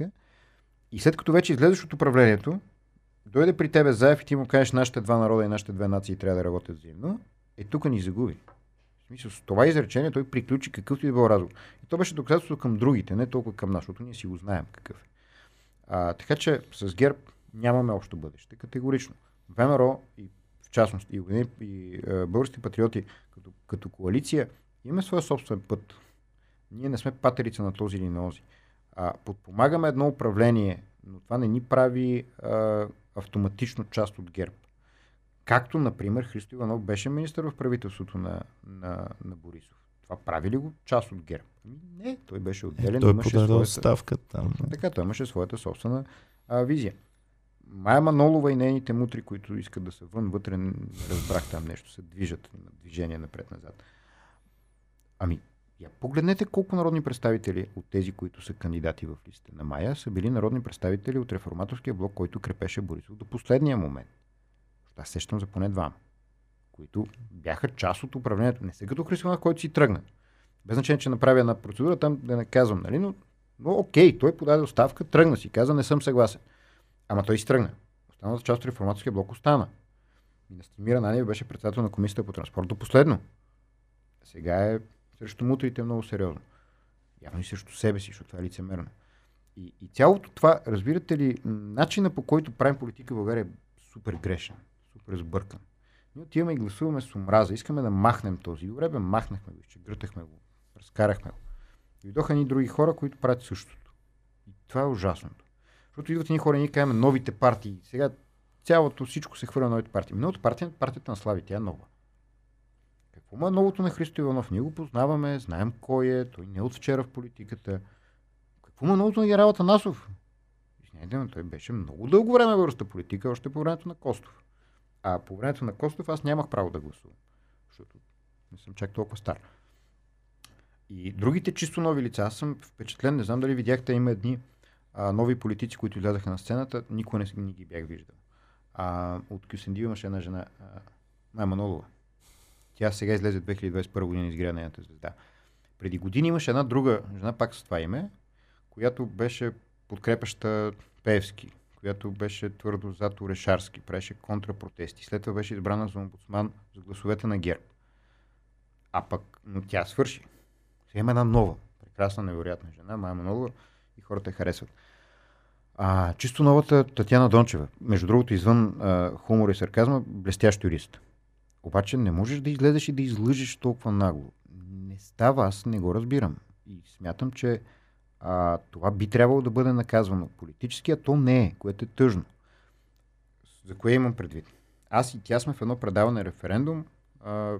и след като вече излезеш от управлението, дойде при тебе Заев и ти му кажеш нашите два народа и нашите две нации трябва да работят взаимно, е тук ни загуби. В смисъл, с това изречение той приключи какъвто и да било разговор. И то беше доказателство към другите, не толкова към нас, ние си го знаем какъв е. А, така че с ГЕРБ нямаме общо бъдеще, категорично. ВМРО и в частност и, и, и е, българските патриоти като, като коалиция имаме своя собствен път. Ние не сме патерица на този или на този. А, подпомагаме едно управление, но това не ни прави а, автоматично част от ГЕРБ. Както, например, Христо Иванов беше министър в правителството на, на, на Борисов. Това прави ли го част от ГЕРБ? Ами, не, той беше отделен. Е, той имаше своята... ставка там. Така, той имаше своята собствена а, визия. Майя Манолова и нейните мутри, които искат да са вън, вътре не разбрах там нещо, се движат на движение напред-назад. Ами, я погледнете колко народни представители от тези, които са кандидати в листите на Майя, са били народни представители от реформаторския блок, който крепеше Борисов до последния момент. Аз сещам за поне двама, които бяха част от управлението. Не са като Християна, който си тръгна. Без значение, че направи една процедура, там да не казвам, нали? Но, но окей, той подаде оставка, тръгна си, каза, не съм съгласен. Ама той си тръгна. Останалата част от реформаторския блок остана. И Настимира Нанев беше председател на комисията по транспорт до последно. Сега е срещу мутрите много сериозно. Явно и срещу себе си, защото това е лицемерно. И, и цялото това, разбирате ли, начина по който правим политика в България е супер грешен, супер сбъркан. Ние отиваме и гласуваме с омраза. Искаме да махнем този. Добре, махнахме го, гъртахме го, разкарахме го. Дойдоха ни други хора, които правят същото. И това е ужасното. Защото идват ни хора и ние казваме новите партии. Сега цялото всичко се хвърля на новите партии. Новата партия е партията на Слави, тя е нова. Какво му е новото на Христо Иванов? Ние го познаваме, знаем кой е, той не е от вчера в политиката. Какво му е новото на Генерал Танасов? Извинете, той беше много дълго време в политика, още по времето на Костов. А по времето на Костов аз нямах право да гласувам, защото не съм чак толкова стар. И другите чисто нови лица, аз съм впечатлен, не знам дали видяхте, има едни а, нови политици, които излязаха на сцената, никой не, не ги бях виждал. А, от Кюсендив имаше една жена, а, Манолова. Тя сега излезе 2021 година изгря нейната звезда. Преди години имаше една друга жена, пак с това име, която беше подкрепеща Певски, която беше твърдо зад Орешарски, правеше контрапротести. След това беше избрана за омбудсман за гласовете на ГЕРБ. А пък, но тя свърши. Сега има една нова, прекрасна, невероятна жена, Майя Манолова, и хората я харесват. А, чисто новата Татьяна Дончева, между другото, извън а, хумора и сарказма, блестящ юрист. Обаче не можеш да излезеш и да излъжеш толкова нагло. Не става, аз не го разбирам. И смятам, че а, това би трябвало да бъде наказвано. Политически, а то не е, което е тъжно. За кое имам предвид? Аз и тя сме в едно предаване референдум а,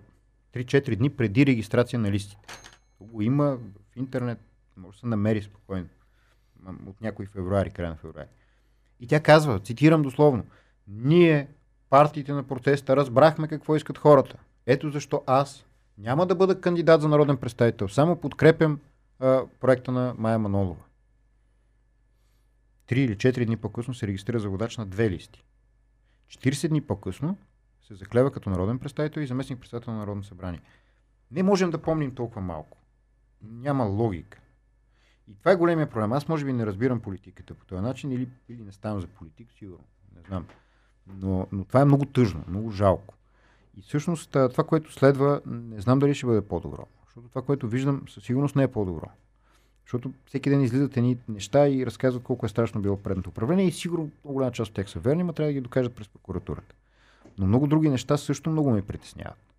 3-4 дни преди регистрация на листите. То го има в интернет, може да се намери спокойно. От някой февруари, края на февруари. И тя казва, цитирам дословно, ние партиите на протеста разбрахме какво искат хората. Ето защо аз няма да бъда кандидат за народен представител. Само подкрепям проекта на Майя Манолова. Три или четири дни по-късно се регистрира за водач на две листи. 40 дни по-късно се заклева като народен представител и заместник представител на Народно събрание. Не можем да помним толкова малко. Няма логика. И това е големия проблем. Аз може би не разбирам политиката по този начин или, или не ставам за политик, сигурно. Не знам. Но, но това е много тъжно, много жалко. И всъщност това, което следва, не знам дали ще бъде по-добро. Защото това, което виждам, със сигурност не е по-добро. Защото всеки ден излизат едни неща и разказват колко е страшно било предното управление и сигурно много голяма част от тях са верни, но трябва да ги докажат през прокуратурата. Но много други неща също много ме притесняват.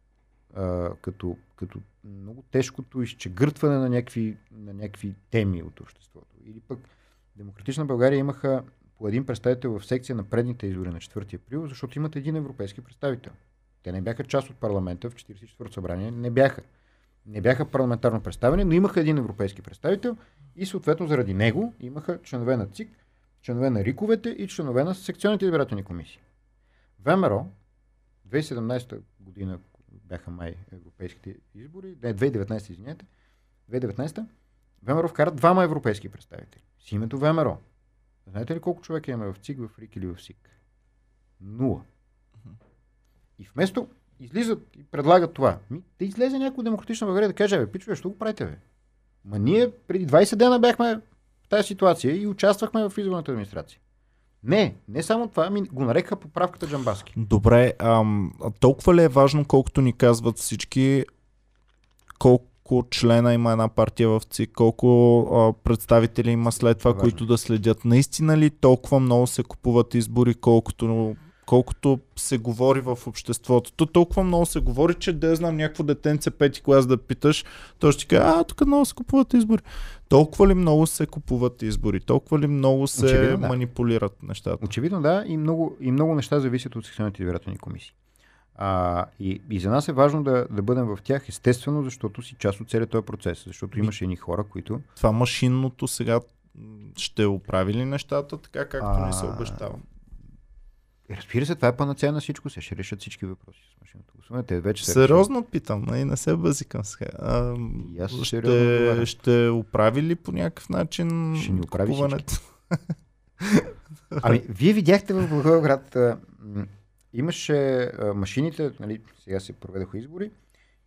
А, като, като много тежкото изчегъртване на някакви, на някакви теми от обществото. Или пък Демократична България имаха по един представител в секция на предните избори на 4 април, защото имат един европейски представител. Те не бяха част от парламента в 44-то събрание, не бяха. Не бяха парламентарно представени, но имаха един европейски представител и съответно заради него имаха членове на ЦИК, членове на РИКовете и членове на секционните избирателни комисии. ВМРО 2017 година бяха май европейските избори, не, 2019, извинете, 2019 ВМРО вкара двама европейски представители. С името ВМРО. Знаете ли колко човека имаме в ЦИК, в РИК или в СИК? Нула. И вместо излизат и предлагат това, ми, да излезе някой демократична България да каже, бе, пичове, що го правите, бе? Ма ние преди 20 дена бяхме в тази ситуация и участвахме в изборната администрация. Не, не само това, ами го нарекаха поправката Джамбаски. Добре, ам, толкова ли е важно, колкото ни казват всички, колко члена има една партия в ЦИК, колко а, представители има след това, Важно. които да следят? Наистина ли толкова много се купуват избори, колкото колкото се говори в обществото. То толкова много се говори, че да знам някакво детенце пети клас да питаш, то ще ти каже, а, тук много се купуват избори. Толкова ли много се купуват избори? Толкова ли много се Очевидно, да. манипулират нещата? Очевидно да, и много, и много неща зависят от секционните избирателни комисии. А, и, и за нас е важно да, да бъдем в тях, естествено, защото си част от целият този процес. Защото имаше едни хора, които Това машинното сега ще оправи ли нещата така, както ни се А, обещава? Разбира се, това е панацея на всичко. Се ще решат всички въпроси с машинното гласуване. Те вече се Сериозно питам, нали? не се бъзикам сега. И ще, отговарям. ще оправи ли по някакъв начин Ще ни оправи купуването? Ами, вие видяхте в Благоевград, имаше машините, нали, сега се проведоха избори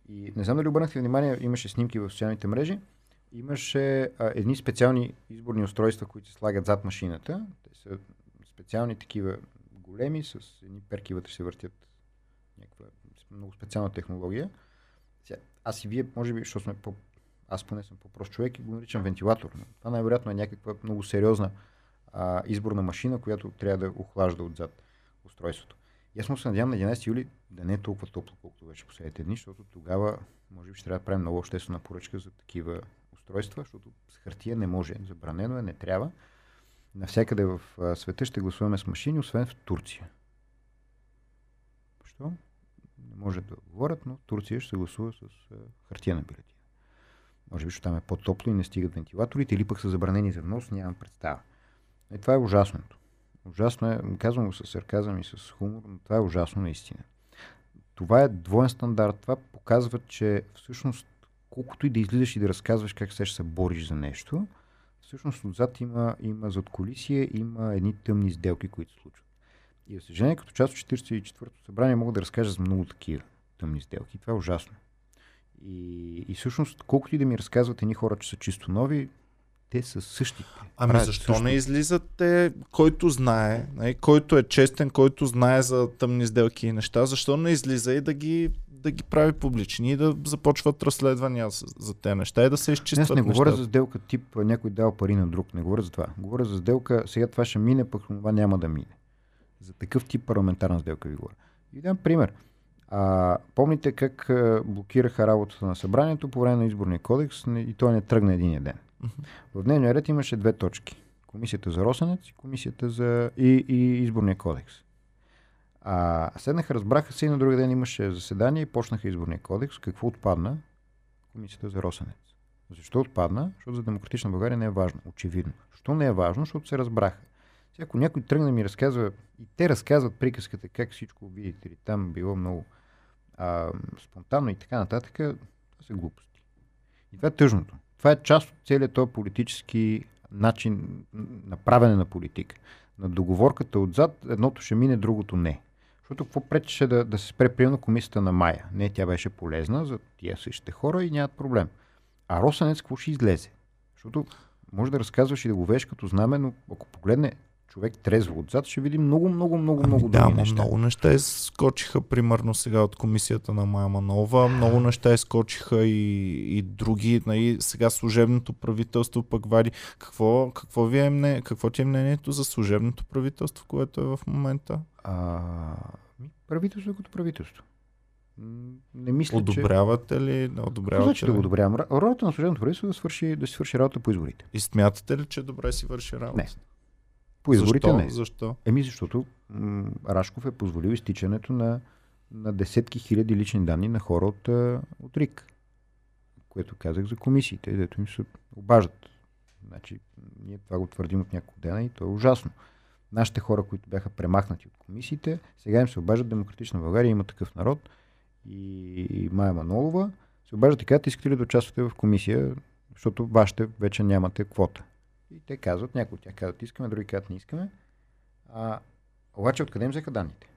и не знам дали обърнахте внимание, имаше снимки в социалните мрежи, имаше а, едни специални изборни устройства, които се слагат зад машината. Те са специални такива големи, с едни перки вътре се въртят някаква много специална технология. Сега, аз и вие, може би, защото сме по... Аз поне съм по-прост човек и го наричам вентилатор. Но това най-вероятно е някаква много сериозна а, изборна машина, която трябва да охлажда отзад устройството. И аз му се надявам на 11 юли да не е толкова топло, колкото беше последните дни, защото тогава може би ще трябва да правим много обществена поръчка за такива устройства, защото с хартия не може, забранено е, не трябва. Навсякъде в света ще гласуваме с машини, освен в Турция. Защо? Не може да говорят, но Турция ще се гласува с хартия на бюлетина. Може би, защото там е по-топло и не стигат вентилаторите, или пък са забранени за внос, нямам представа. И това е ужасното. Ужасно е, казвам го с сарказъм и с хумор, но това е ужасно наистина. Това е двоен стандарт. Това показва, че всъщност колкото и да излизаш и да разказваш как се ще се бориш за нещо, всъщност отзад има, има задколисие, има едни тъмни сделки, които се случват. И за съжаление, като част от 44-то събрание мога да разкажа за много такива тъмни сделки. Това е ужасно. И, и всъщност, колкото и да ми разказват едни хора, че са чисто нови, те са същите. Ами Правят защо същото. не излизате, който знае, нали, който е честен, който знае за тъмни сделки и неща, защо не излиза и да ги, да ги прави публични и да започват разследвания за, за тези неща и да се изчистват не говоря нещата. за сделка тип някой дал пари на друг. Не говоря за това. Говоря за сделка, сега това ще мине, пък това няма да мине. За такъв тип парламентарна сделка ви говоря. И дам пример. А, помните как а, блокираха работата на събранието по време на изборния кодекс не- и той не тръгна един ден. В дневния ред имаше две точки. Комисията за Росенец и комисията за и, и изборния кодекс. А, седнаха, разбраха се и на другия ден имаше заседание и почнаха изборния кодекс. Какво отпадна? Комисията за Росенец. Защо отпадна? Защото за демократична България не е важно. Очевидно. Що не е важно? Защото се разбраха. Сега, ако някой тръгне ми разказва, и те разказват приказката как всичко, видите ли, там било много а, спонтанно и така нататък, това са глупости. И това е тъжното. Това е част от целият този политически начин на правене на политика. На договорката отзад едното ще мине, другото не. Защото какво пречеше да, да се спре приемно комисията на Мая? Не, тя беше полезна за тия същите хора и нямат проблем. А Росенец какво ще излезе? Защото може да разказваш и да го веш като знаме, но ако погледне човек трезво отзад, ще види много, много, много, Ами много да, неща. много неща изскочиха, примерно сега от комисията на Майя Манова, много неща изскочиха и, и други, нали, сега служебното правителство пък вади. Какво, какво, ви е мне, какво ти е мнението за служебното правителство, което е в момента? А, правителство е като правителство. Не мисля, че... Одобрявате ли? Не Какво одобрявате значи да го одобрявам? Ролята на служебното правителство е да, свърши, да си свърши работа по изборите. И смятате ли, че добре си върши работа? Не. По изборите Защо? не. Защо? Еми защото м- Рашков е позволил изтичането на, на десетки хиляди лични данни на хора от, от РИК. Което казах за комисиите, дето им се обаждат. Значи, ние това го твърдим от няколко дена и то е ужасно. Нашите хора, които бяха премахнати от комисиите, сега им се обаждат Демократична България, има такъв народ и, и Майя Манолова, се обаждат и казват, искате ли да участвате в комисия, защото вашите вече нямате квота. И те казват, някои от тях казват искаме, други казват не искаме. А, обаче откъде им взеха данните?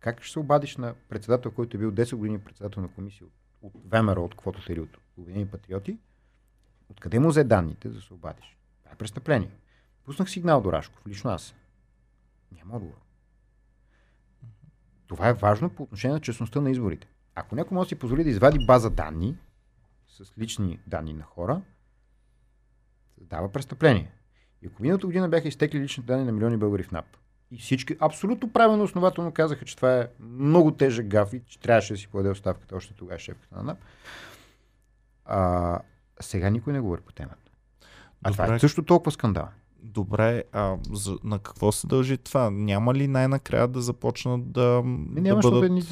Как ще се обадиш на председател, който е бил 10 години председател на комисия от, от ВМРО, от квотата или от Обединени патриоти? Откъде му взе данните за да се обадиш? Това е престъпление. Пуснах сигнал до Рашков, лично аз. Няма отговор. Това е важно по отношение на честността на изборите. Ако някой може да си позволи да извади база данни с лични данни на хора, дава престъпление. И ако миналата година бяха изтекли лични данни на милиони българи в НАП, и всички абсолютно правилно основателно казаха, че това е много тежък гаф и че трябваше да си подаде оставката още тогава шефката на НАП, а, сега никой не говори по темата. А Добре. това е също толкова скандал. Добре, а за, на какво се дължи това? Няма ли най-накрая да започнат да. Не, няма, да бъдат... ми,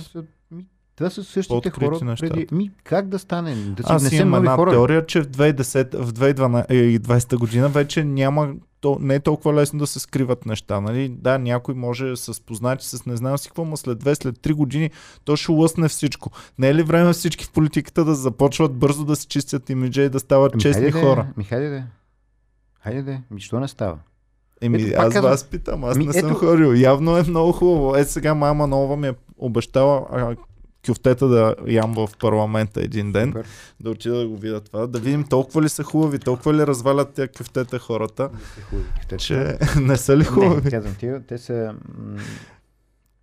това са същите хора. Преди, ми, как да стане? Да си Аз имам една хора. теория, че в 2010, в 2020 година вече няма то, не е толкова лесно да се скриват неща. Нали? Да, някой може с познати, с не знам си какво, но след 2, след 3 години то ще лъсне всичко. Не е ли време всички в политиката да започват бързо да се чистят имиджа и да стават ми, честни хайде хора? Ми, хайде де. Хайде де. Ми, що не става? Еми, ето, аз казвам, вас питам, аз ми, не ето... съм ходил. Явно е много хубаво. Е, сега мама нова ми е обещала а, кюфтета да ям в парламента един ден, Супер. да отида да го видя това, да видим толкова ли са хубави, толкова ли развалят тези кюфтета хората, не че [laughs] не са ли хубави. Не, казвам ти, те са м-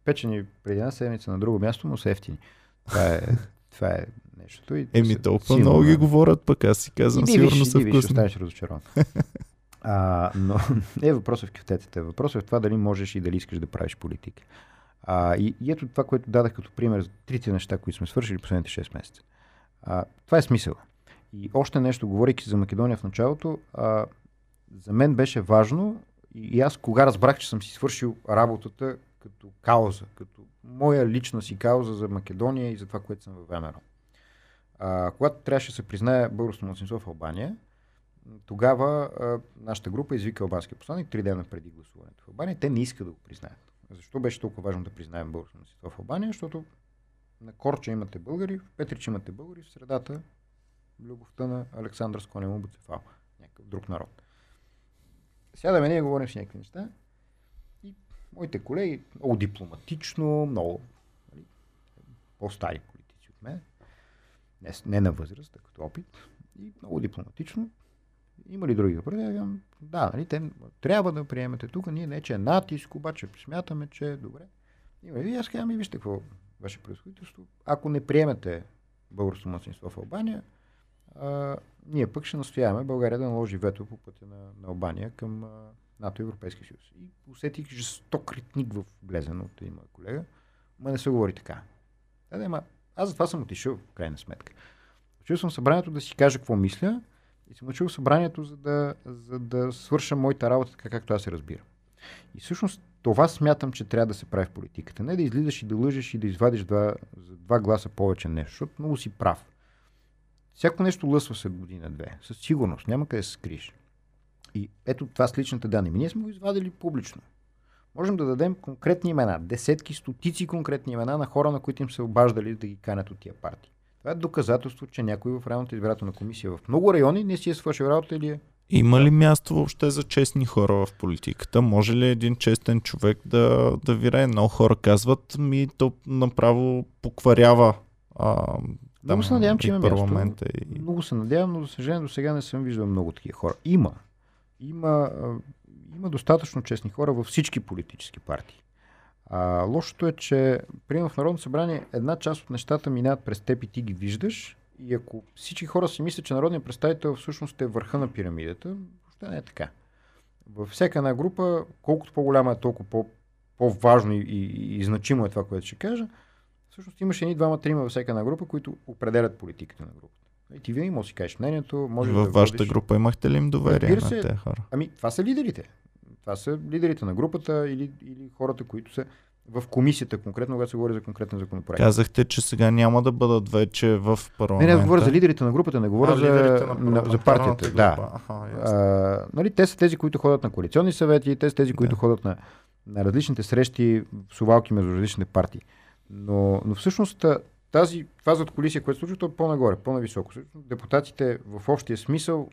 печени преди една седмица на друго място, но са ефтини. Това е, това е нещото. И Еми, толкова сигурно, много ги говорят, пък аз си казвам, и сигурно са вкусни. Ще останеш разочарован. [laughs] А, но [laughs] не е въпросът в кюфтетата. Въпросът е в това дали можеш и дали искаш да правиш политика. А, и, и ето това, което дадах като пример за трите неща, които сме свършили последните 6 месеца. А, това е смисъл. И още нещо, говорейки за Македония в началото, а, за мен беше важно и, аз кога разбрах, че съм си свършил работата като кауза, като моя лична си кауза за Македония и за това, което съм във ВМРО. А, когато трябваше да се признае българското младсинство в Албания, тогава а, нашата група извика албанския посланник три дена преди гласуването в Албания. Те не искат да го признаят. Защо беше толкова важно да признаем българското младсинство в Албания? Защото на Корча имате българи, в Петрич имате българи, в средата любовта на Александър Сконемо Буцефал, някакъв друг народ. Сядаме ние говорим с някакви неща и моите колеги много дипломатично, много нали, по-стари политици от мен, не, не на възраст, а като опит, и много дипломатично има ли други въпроси? Да, нали, те трябва да приемете тук. Ние не, че е натиск, обаче смятаме, че е добре. Има и аз казвам, и вижте какво ваше происходителство. Ако не приемете българското младсинство в Албания, а, ние пък ще настояваме България да наложи вето по пътя на, на Албания към а, НАТО и Европейския съюз. И усетих жесток критник в Блезен от има колега. Ма не се говори така. Да, да, ма, аз затова съм отишъл, в крайна сметка. Чул съм събранието да си кажа какво мисля, и съм учил събранието, за да, за да свърша моята работа така, както аз се разбирам. И всъщност това смятам, че трябва да се прави в политиката. Не да излизаш и да лъжеш и да извадиш два, за два гласа повече нещо, защото много си прав. Всяко нещо лъсва след година-две. Със сигурност. Няма къде се скриеш. И ето това с личните данни. Ние сме го извадили публично. Можем да дадем конкретни имена, десетки, стотици конкретни имена на хора, на които им се обаждали да ги канят от тия партии. Това е доказателство, че някой в районната избирателна комисия в много райони не си е свършил работа или е има ли място въобще за честни хора в политиката? Може ли един честен човек да, да вирае? Много хора казват, ми то направо покварява а, много се надявам, че има парламента. И... Много се надявам, но за съжаление до сега не съм виждал много такива хора. Има. Има, има достатъчно честни хора във всички политически партии. А, лошото е, че приема в Народно събрание една част от нещата минават през теб и ти ги виждаш. И ако всички хора си мислят, че народният представител всъщност е върха на пирамидата, въобще не е така. Във всяка една група, колкото по-голяма е, толкова по- по-важно и, и, и значимо е това, което ще кажа, всъщност имаш едни двама-трима във всяка една група, които определят политиката на групата. И ти винаги можеш да си кажеш мнението. Може Във да вашата водиш... група имахте ли им доверие се, на тези хора? Ами, това са лидерите. Това са лидерите на групата или, или хората, които са в комисията конкретно, когато се говори за конкретен законопроект. Казахте, че сега няма да бъдат вече в парламента. Не, не, говоря за лидерите на групата, не говоря а, за, на, за партията. Да. Аха, а, нали, те са тези, които ходят на коалиционни съвети, те са тези, които да. ходят на, на различните срещи, сувалки между различните партии. Но, но всъщност тази, това зад колисия, което се случва, то е по-нагоре, по-нависоко. Депутатите в общия смисъл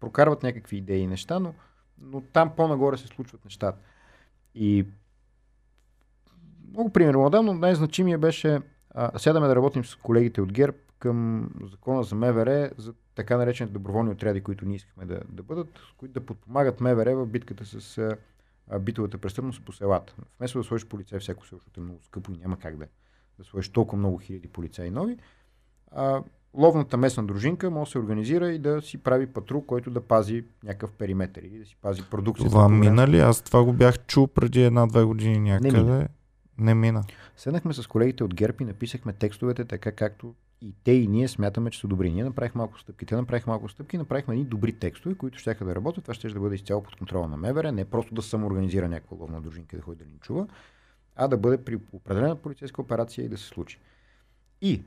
прокарват някакви идеи и неща, но но там по-нагоре се случват нещата. И много примерно дам, но най-значимия беше а, сядаме да работим с колегите от ГЕРБ към закона за МВР за така наречените доброволни отряди, които ние искахме да, да бъдат, които да подпомагат МВР в битката с а, битовата престъпност по селата. Вместо да сложиш полицай всяко село, защото е много скъпо и няма как да, да сложиш толкова много хиляди полицаи нови, а, ловната местна дружинка може да се организира и да си прави патрул, който да пази някакъв периметр и да си пази продукцията. Това мина ли? Аз това го бях чул преди една-две години някъде. Не мина. Не мина. Седнахме с колегите от ГЕРБ и написахме текстовете така, както и те и ние смятаме, че са добри. Ние направихме малко стъпки. Те направиха малко стъпки направихме едни добри текстове, които ще да работят. Това ще да бъде изцяло под контрола на МВР, не просто да самоорганизира някаква ловна дружинка да ходи да ни чува, а да бъде при определена полицейска операция и да се случи. И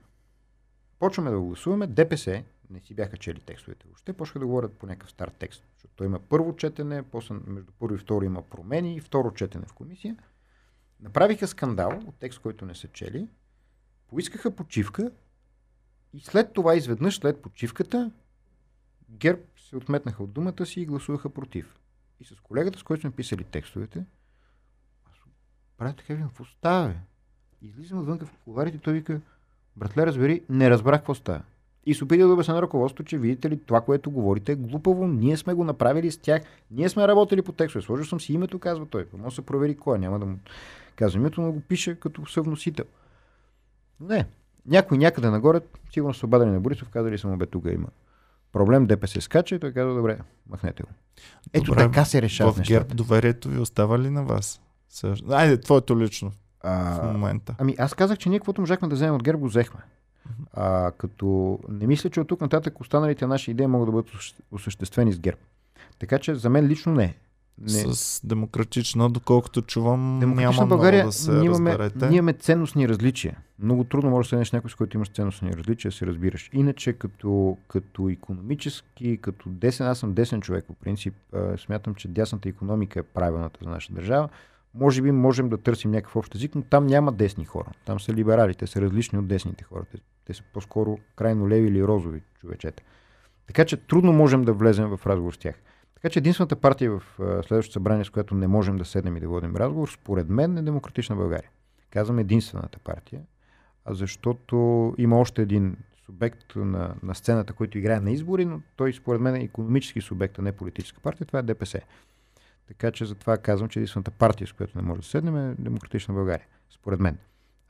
почваме да гласуваме. ДПС не си бяха чели текстовете въобще, почнаха да говорят по някакъв стар текст. Защото той има първо четене, после между първо и второ има промени и второ четене в комисия. Направиха скандал от текст, който не са чели, поискаха почивка и след това, изведнъж след почивката, ГЕРБ се отметнаха от думата си и гласуваха против. И с колегата, с който сме писали текстовете, аз правя така, какво става? Излизам отвън в коларите и той вика, братле, разбери, не разбрах какво става. И се опитал да обясня на ръководството, че видите ли, това, което говорите е глупаво, ние сме го направили с тях, ние сме работили по текстове. Сложил съм си името, казва той. Може да се провери кой, няма да му казвам името, но го пише като съвносител. Не, някой някъде нагоре, сигурно са обадени на Борисов, казали съм, бе, тук има проблем, ДПС скача и той казва, добре, махнете го. Ето добре, така се решава. В ГЕРБ доверието ви остава ли на вас? Айде, твоето лично а, в момента. Ами аз казах, че ние каквото можахме да вземем от ГЕРБ, го взехме. А, като не мисля, че от тук нататък останалите наши идеи могат да бъдат осъществени с ГЕРБ. Така че за мен лично не. Не. С демократична, доколкото чувам, демократична няма България, много да се имаме, разберете. Ние имаме ценностни различия. Много трудно можеш да седнеш някой, с който имаш ценностни различия, се разбираш. Иначе като, като економически, като десен, аз съм десен човек по принцип, смятам, че дясната економика е правилната за нашата държава. Може би можем да търсим някакъв общ език, но там няма десни хора. Там са либерали, те са различни от десните хора. Те, те са по-скоро крайно леви или розови човечета. Така че трудно можем да влезем в разговор с тях. Така че единствената партия в следващото събрание, с която не можем да седнем и да водим разговор, според мен е Демократична България. Казвам единствената партия, защото има още един субект на, на сцената, който играе на избори, но той според мен е економически субект, а не политическа партия. Това е ДПС. Така че затова казвам, че единствената партия, с която не може да седнем е Демократична България. Според мен.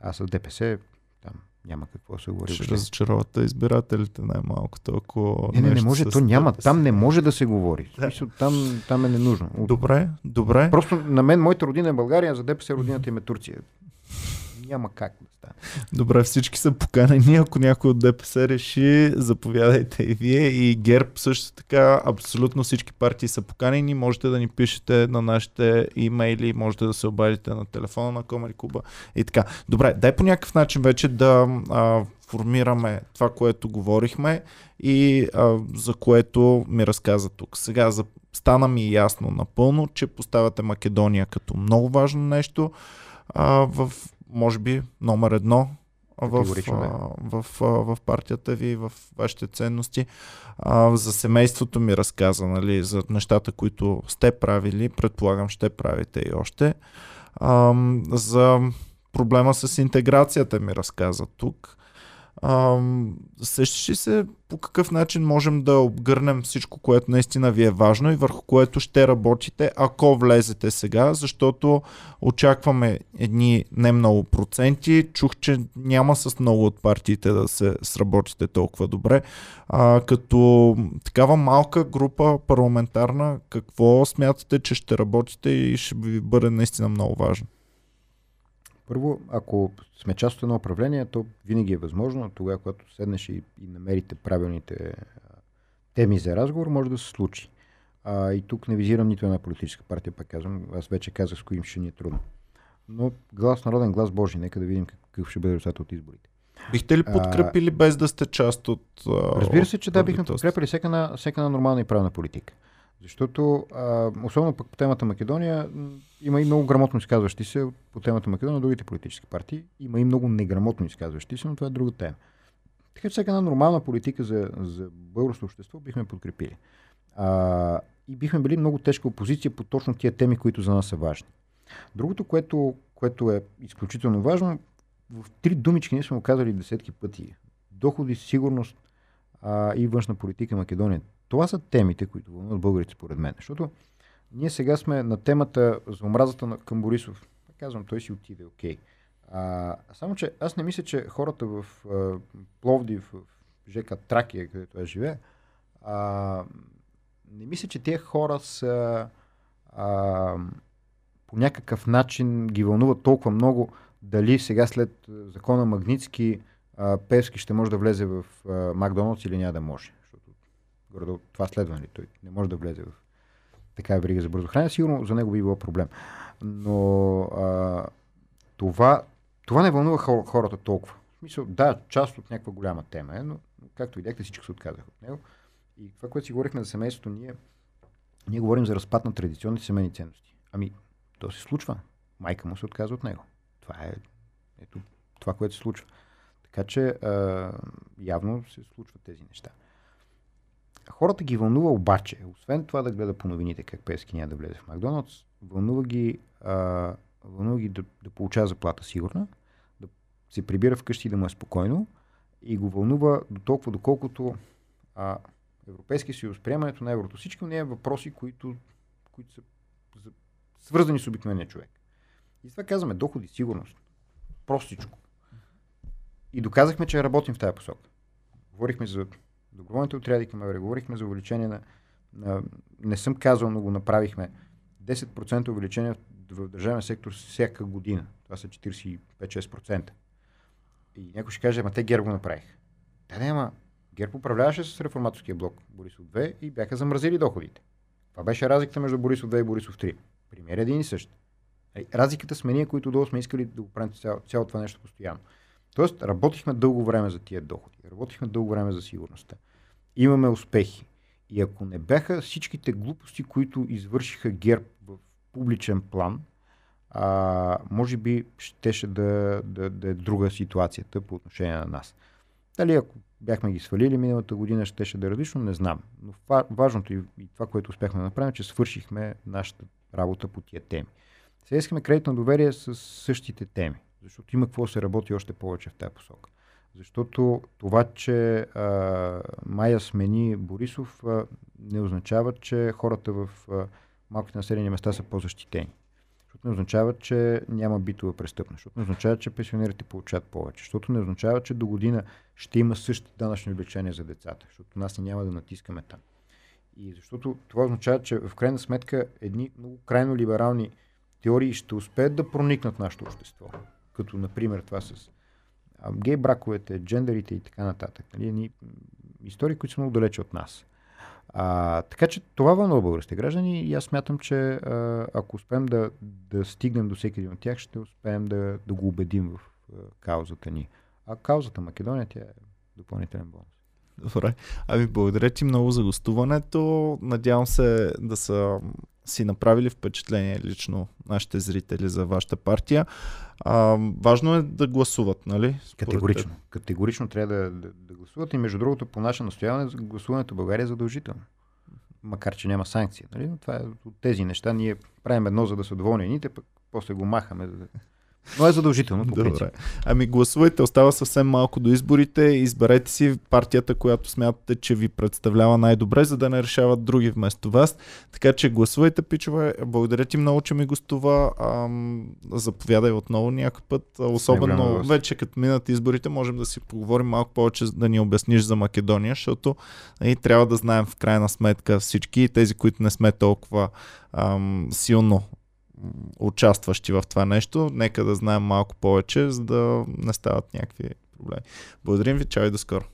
А с ДПС там няма какво да се говори. Ще разочаровате избирателите най-малкото, ако. Не, не, не може, то няма. Там не може да се говори. Да. Смисъл, там, там е ненужно. Добре, добре. Просто на мен, моята родина е България, за ДПС родината им е Турция няма как да стане. Добре, всички са поканени. Ако някой от ДПС реши, заповядайте и вие. И ГЕРБ също така, абсолютно всички партии са поканени. Можете да ни пишете на нашите имейли, можете да се обадите на телефона на Комари Куба и така. Добре, дай по някакъв начин вече да а, формираме това, което говорихме и а, за което ми разказа тук. Сега за, стана ми ясно напълно, че поставяте Македония като много важно нещо а, в може би номер едно в, в, в, в партията ви, в вашите ценности. А, за семейството ми разказа, нали, за нещата, които сте правили, предполагам ще правите и още. А, за проблема с интеграцията ми разказа тук. Сещаш ли се по какъв начин можем да обгърнем всичко, което наистина ви е важно и върху което ще работите, ако влезете сега, защото очакваме едни не много проценти. Чух, че няма с много от партиите да се сработите толкова добре. А, като такава малка група парламентарна, какво смятате, че ще работите и ще ви бъде наистина много важно? Първо, ако сме част от едно управление, то винаги е възможно. Тогава, когато седнеш и, и намерите правилните теми за разговор, може да се случи. А, и тук не визирам нито една политическа партия, пак казвам. Аз вече казах с коим ще ни е трудно. Но глас народен, глас Божи. Нека да видим какъв ще бъде резултат от изборите. Бихте ли подкрепили а, без да сте част от. Разбира се, че да, бихме подкрепили всяка на, всяка на нормална и правна политика. Защото, а, особено пък по темата Македония, има и много грамотно изказващи се по темата Македония, другите политически партии. Има и много неграмотно изказващи се, но това е друга тема. Така че всяка една нормална политика за, за българското общество бихме подкрепили. А, и бихме били много тежка опозиция по точно тия теми, които за нас са важни. Другото, което, което е изключително важно, в три думички ние сме го казали десетки пъти. Доходи, сигурност, а, и външна политика Македония. Това са темите, които вълнуват българите, според мен. Защото ние сега сме на темата за омразата на, към Борисов. Казвам, той си отиде, окей. Okay. Само, че аз не мисля, че хората в а, Пловдив, в ЖК Тракия, където я живее, а, не мисля, че тези хора са а, по някакъв начин ги вълнуват толкова много дали сега след закона Магницки а, Певски ще може да влезе в а, Макдоналдс или няма да може. Горе това следва, нали? Той не може да влезе в такава верига за бързо хранене. Сигурно за него би било проблем. Но а, това, това не вълнува хората толкова. В да, част от някаква голяма тема е, но както видяхте, всички се отказаха от него. И това, което си говорихме за семейството, ние, ние говорим за разпад на традиционните семейни ценности. Ами, то се случва. Майка му се отказва от него. Това е ето, това, което се случва. Така че а, явно се случват тези неща. Хората ги вълнува обаче, освен това да гледа по новините как Пески няма да влезе в Макдоналдс, вълнува ги, а, вълнува ги да, да получава заплата сигурна, да се прибира вкъщи да му е спокойно и го вълнува до толкова, доколкото а, Европейския съюз, приемането на еврото, всички не е въпроси, които, които са свързани с обикновения човек. И това казваме доходи, сигурност. Простичко. И доказахме, че работим в тази посока. Говорихме за доброволните отряди към МВР, говорихме за увеличение на, на... Не съм казал, но го направихме. 10% увеличение в държавния сектор всяка година. Това са 45-6%. И някой ще каже, ама те ГЕРБ го направих. Да, не, ама ГЕРБ управляваше с реформаторския блок Борисов 2 и бяха замразили доходите. Това беше разликата между Борисов 2 и Борисов 3. Пример е един и същ. Разликата сме ние, които долу сме искали да го правим цяло, цяло това нещо постоянно. Тоест, работихме дълго време за тия доходи. Работихме дълго време за сигурността. Имаме успехи. И ако не бяха всичките глупости, които извършиха ГЕРБ в публичен план, а, може би щеше да, да, да е друга ситуацията по отношение на нас. Дали ако бяхме ги свалили миналата година, щеше да е различно, не знам. Но важното и, и това, което успяхме да направим, е, че свършихме нашата работа по тия теми. Сега искаме кредитно доверие с същите теми, защото има какво се работи още повече в тази посока. Защото това, че а, Майя смени Борисов, а, не означава, че хората в а, малките населени места са по-защитени. Защото не означава, че няма битова престъпност. Защото не означава, че пенсионерите получават повече. Защото не означава, че до година ще има същите данъчни облегчения за децата. Защото нас не няма да натискаме там. И защото това означава, че в крайна сметка едни много крайно либерални теории ще успеят да проникнат в нашето общество. Като, например, това с гей браковете, джендерите и така нататък. Нали? Едни истории, които са много далече от нас. А, така че това вълнува българските граждани и аз смятам, че а, ако успеем да, да стигнем до всеки един от тях, ще успеем да, да го убедим в а, каузата ни. А каузата Македония, тя е допълнителен бонус. Добре. Ами благодаря ти много за гостуването. Надявам се да са си направили впечатление лично нашите зрители за вашата партия. А, важно е да гласуват, нали? Категорично. Категорично трябва да, да, да гласуват и между другото по наше настояване гласуването в България е задължително. Макар, че няма санкции. Нали? Това е от тези неща. Ние правим едно, за да са доволни едните, пък после го махаме, за да но е задължително. По Добре. Ами гласувайте, остава съвсем малко до изборите. Изберете си партията, която смятате, че ви представлява най-добре, за да не решават други вместо вас. Така че гласувайте, пичове. Благодаря ти много, че ми гостува. Ам, заповядай отново някой път. Особено вече като минат изборите, можем да си поговорим малко повече, да ни обясниш за Македония, защото и нали, трябва да знаем в крайна сметка всички тези, които не сме толкова ам, силно участващи в това нещо. Нека да знаем малко повече, за да не стават някакви проблеми. Благодарим ви, чао и до скоро.